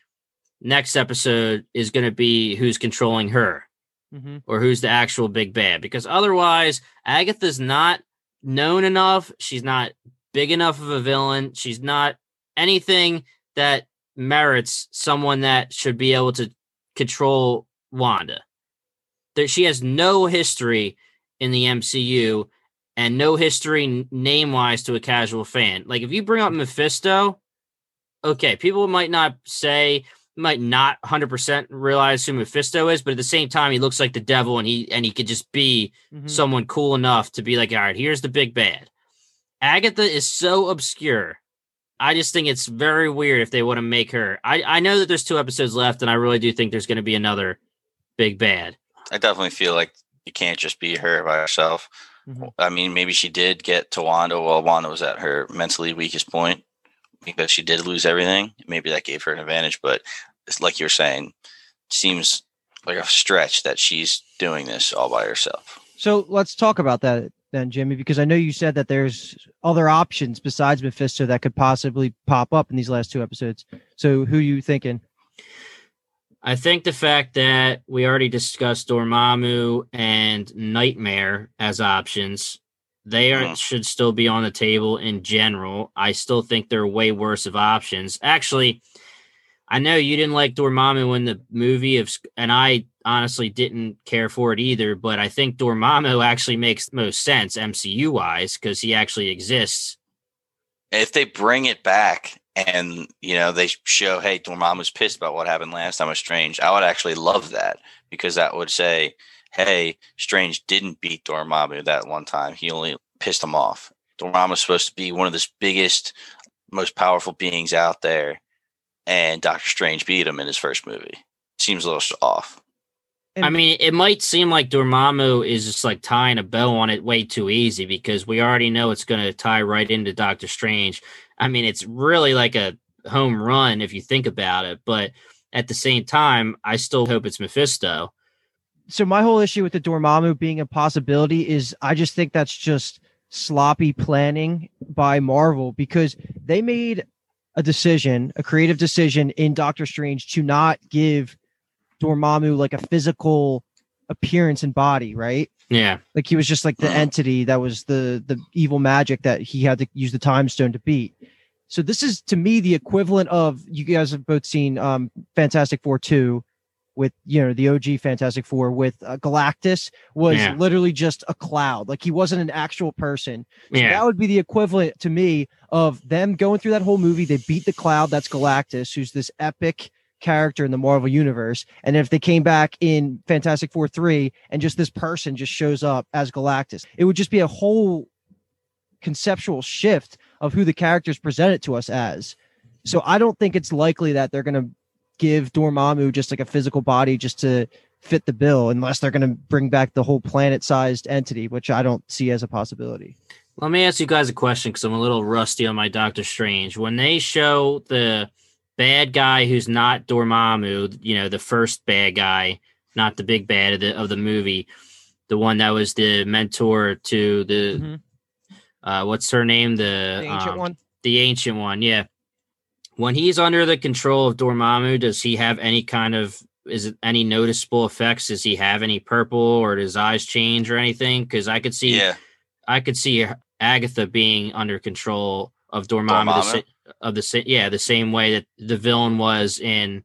next episode is going to be who's controlling her mm-hmm. or who's the actual big bad. Because otherwise, Agatha's not known enough. She's not big enough of a villain. She's not anything that merits someone that should be able to control Wanda. That she has no history in the MCU and no history name wise to a casual fan. Like if you bring up Mephisto, okay, people might not say might not 100% realize who Mephisto is, but at the same time, he looks like the devil and he and he could just be mm-hmm. someone cool enough to be like, all right, here's the big bad. Agatha is so obscure. I just think it's very weird if they want to make her. I, I know that there's two episodes left, and I really do think there's going to be another big bad. I definitely feel like it can't just be her by herself. Mm-hmm. I mean, maybe she did get to Wanda while Wanda was at her mentally weakest point because she did lose everything. Maybe that gave her an advantage, but it's like you're saying, seems like a stretch that she's doing this all by herself. So let's talk about that then, Jimmy, because I know you said that there's other options besides Mephisto that could possibly pop up in these last two episodes. So who are you thinking? I think the fact that we already discussed Dormammu and Nightmare as options, they are, mm. should still be on the table in general. I still think they're way worse of options. Actually, I know you didn't like Dormammu in the movie of, and I honestly didn't care for it either. But I think Dormammu actually makes most sense MCU wise because he actually exists. If they bring it back and you know they show hey Dormammu's pissed about what happened last time with Strange, I would actually love that because that would say hey Strange didn't beat Dormammu that one time he only pissed him off. Dormammu's supposed to be one of the biggest, most powerful beings out there, and Doctor Strange beat him in his first movie. Seems a little off. I mean, it might seem like Dormammu is just like tying a bow on it way too easy because we already know it's going to tie right into Doctor Strange. I mean, it's really like a home run if you think about it, but at the same time, I still hope it's Mephisto. So my whole issue with the Dormammu being a possibility is I just think that's just sloppy planning by Marvel because they made a decision, a creative decision in Doctor Strange to not give Dormammu like a physical appearance and body, right? Yeah. Like he was just like the entity that was the the evil magic that he had to use the time stone to beat. So this is to me the equivalent of you guys have both seen um Fantastic Four 2 with you know the OG Fantastic Four with uh, Galactus was yeah. literally just a cloud. Like he wasn't an actual person. So yeah. that would be the equivalent to me of them going through that whole movie. They beat the cloud. That's Galactus, who's this epic character in the Marvel universe. And if they came back in Fantastic Four 3 and just this person just shows up as Galactus, it would just be a whole conceptual shift of who the characters presented to us as. So I don't think it's likely that they're going to give Dormammu just like a physical body just to fit the bill unless they're going to bring back the whole planet sized entity, which I don't see as a possibility. Let me ask you guys a question because I'm a little rusty on my Doctor Strange. When they show the bad guy who's not Dormammu, you know, the first bad guy, not the big bad of the of the movie, the one that was the mentor to the mm-hmm. uh what's her name? The, the ancient um, one. The ancient one, yeah. When he's under the control of Dormammu, does he have any kind of is it any noticeable effects? Does he have any purple or does his eyes change or anything? Because I could see yeah. I could see Agatha being under control of Dormammu, Dormammu? Of the same yeah the same way that the villain was in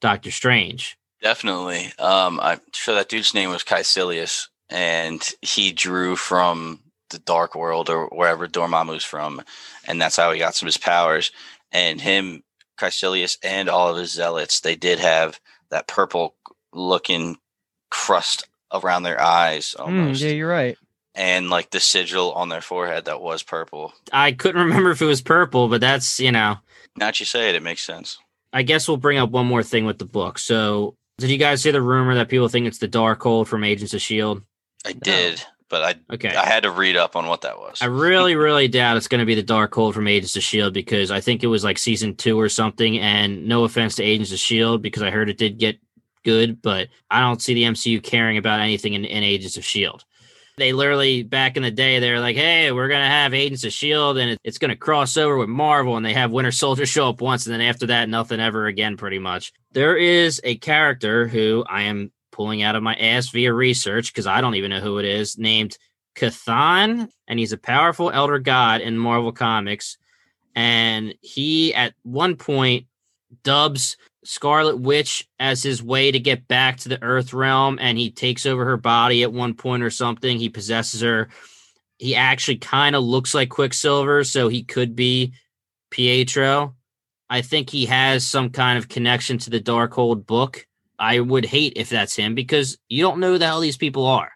Doctor Strange. Definitely. Um, I'm sure that dude's name was Kaecilius, and he drew from the Dark World or wherever Dormammu's from, and that's how he got some of his powers. And him, Kaecilius, and all of his zealots, they did have that purple looking crust around their eyes hmm, almost. Mm, yeah, you're right and like the sigil on their forehead that was purple. I couldn't remember if it was purple, but that's you know. Now that you say it, it makes sense. I guess we'll bring up one more thing with the book. So, did you guys see the rumor that people think it's the Darkhold from Agents of Shield? I did, but I okay. I had to read up on what that was. I really, really doubt it's going to be the Darkhold from Agents of Shield because I think it was like season two or something. And no offense to Agents of Shield because I heard it did get good, but I don't see the MCU caring about anything in, in Agents of Shield they literally back in the day they're like hey we're gonna have agents of shield and it's gonna cross over with marvel and they have winter soldier show up once and then after that nothing ever again pretty much. There is a character who i am pulling out of my ass via research because i don't even know who it is named Chthon, and he's a powerful elder god in marvel comics. And he at one point dubs Scarlet Witch as his way to get back to the Earth realm, and he takes over her body at one point or something. He possesses her. He actually kind of looks like Quicksilver, so he could be Pietro. I think he has some kind of connection to the Darkhold book. I would hate if that's him because you don't know who the hell these people are.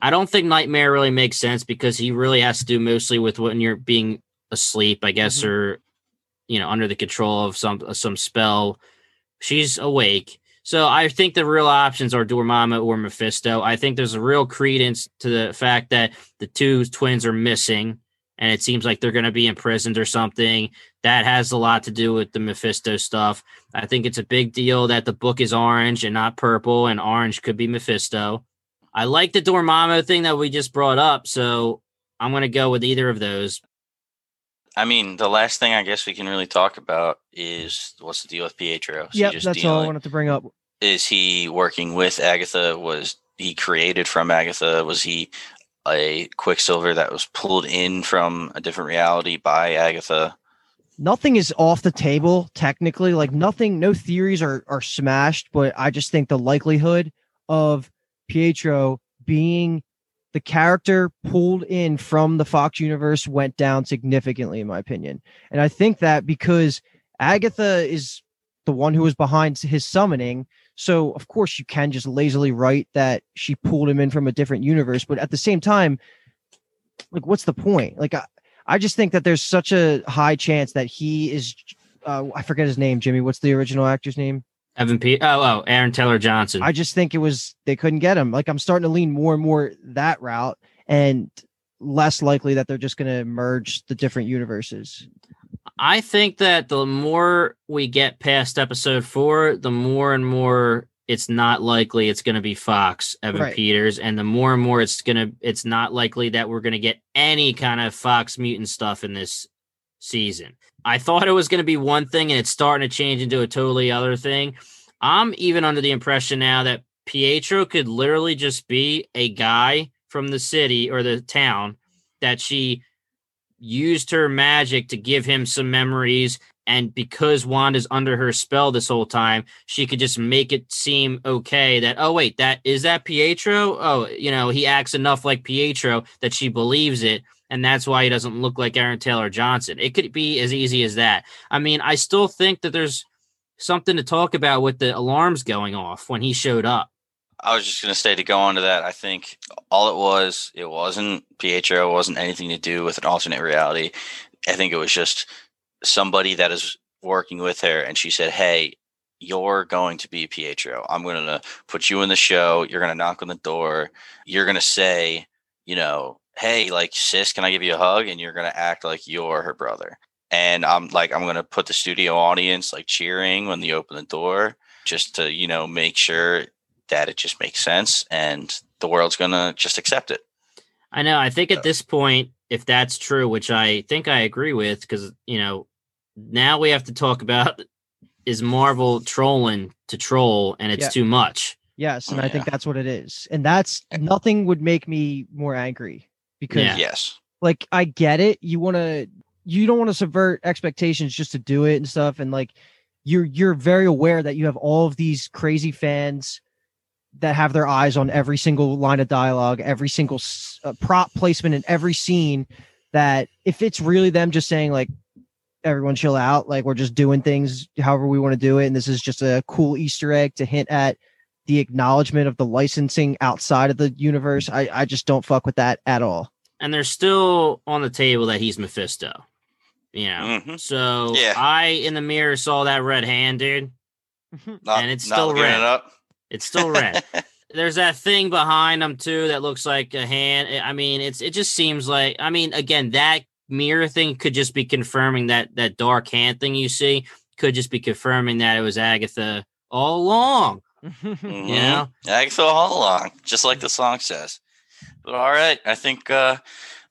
I don't think Nightmare really makes sense because he really has to do mostly with when you're being asleep, I guess, mm-hmm. or you know, under the control of some uh, some spell. She's awake. So I think the real options are Dormammu or Mephisto. I think there's a real credence to the fact that the two twins are missing and it seems like they're going to be imprisoned or something. That has a lot to do with the Mephisto stuff. I think it's a big deal that the book is orange and not purple, and orange could be Mephisto. I like the Dormammu thing that we just brought up, so I'm going to go with either of those. I mean, the last thing I guess we can really talk about is what's the deal with Pietro? Yeah, that's dealing, all I wanted to bring up. Is he working with Agatha? Was he created from Agatha? Was he a Quicksilver that was pulled in from a different reality by Agatha? Nothing is off the table technically. Like nothing, no theories are are smashed. But I just think the likelihood of Pietro being the character pulled in from the Fox universe went down significantly, in my opinion. And I think that because Agatha is the one who was behind his summoning. So, of course, you can just lazily write that she pulled him in from a different universe. But at the same time, like, what's the point? Like, I, I just think that there's such a high chance that he is, uh, I forget his name, Jimmy. What's the original actor's name? Evan P. Oh, oh, Aaron Taylor Johnson. I just think it was they couldn't get him. Like I'm starting to lean more and more that route, and less likely that they're just going to merge the different universes. I think that the more we get past episode four, the more and more it's not likely it's going to be Fox Evan right. Peters, and the more and more it's going to it's not likely that we're going to get any kind of Fox mutant stuff in this season. I thought it was going to be one thing and it's starting to change into a totally other thing. I'm even under the impression now that Pietro could literally just be a guy from the city or the town that she used her magic to give him some memories and because Wanda's under her spell this whole time, she could just make it seem okay that oh wait, that is that Pietro? Oh, you know, he acts enough like Pietro that she believes it and that's why he doesn't look like Aaron Taylor Johnson. It could be as easy as that. I mean, I still think that there's something to talk about with the alarms going off when he showed up. I was just going to say to go on to that. I think all it was, it wasn't Pietro, it wasn't anything to do with an alternate reality. I think it was just somebody that is working with her, and she said, "Hey, you're going to be Pietro. I'm going to put you in the show. You're going to knock on the door. You're going to say, you know, hey, like, sis, can I give you a hug? And you're going to act like you're her brother. And I'm like, I'm going to put the studio audience like cheering when they open the door just to, you know, make sure that it just makes sense and the world's going to just accept it. I know. I think at this point, if that's true, which I think I agree with, because, you know, now we have to talk about is Marvel trolling to troll and it's yeah. too much. Yes, and oh, I think that's what it is. And that's eh nothing would make me more angry because yeah. yes, like I get it. You want to, you don't want to subvert expectations just to do it and stuff. And like you're you're very aware that you have all of these crazy fans that have their eyes on every single line of dialogue, every single uh, prop placement in every scene. That if it's really them just saying like everyone chill out, like we're just doing things however we want to do it, and this is just a cool Easter egg to hint at the acknowledgement of the licensing outside of the universe. I, I just don't fuck with that at all. And they're still on the table that he's Mephisto. You know, mm-hmm. so yeah. I in the mirror saw that red hand, dude, not, and it's still red. It it's still red. There's that thing behind him too that looks like a hand. I mean, it's it just seems like. I mean, again, that mirror thing could just be confirming that that dark hand thing you see could just be confirming that it was Agatha all along mm-hmm. Yeah, Agatha all along, just like the song says. But all right, I think uh,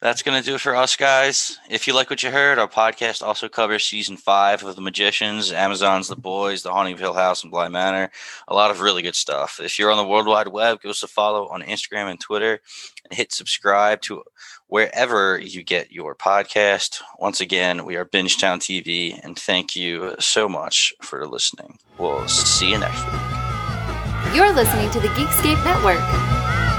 that's going to do it for us, guys. If you like what you heard, our podcast also covers season five of The Magicians, Amazon's The Boys, The Haunting of Hill House, and Bly Manor. A lot of really good stuff. If you're on the World Wide Web, give us a follow on Instagram and Twitter, and hit subscribe to wherever you get your podcast. Once again, we are Bingetown TV, and thank you so much for listening. We'll see you next week. You're listening to the Geekscape Network.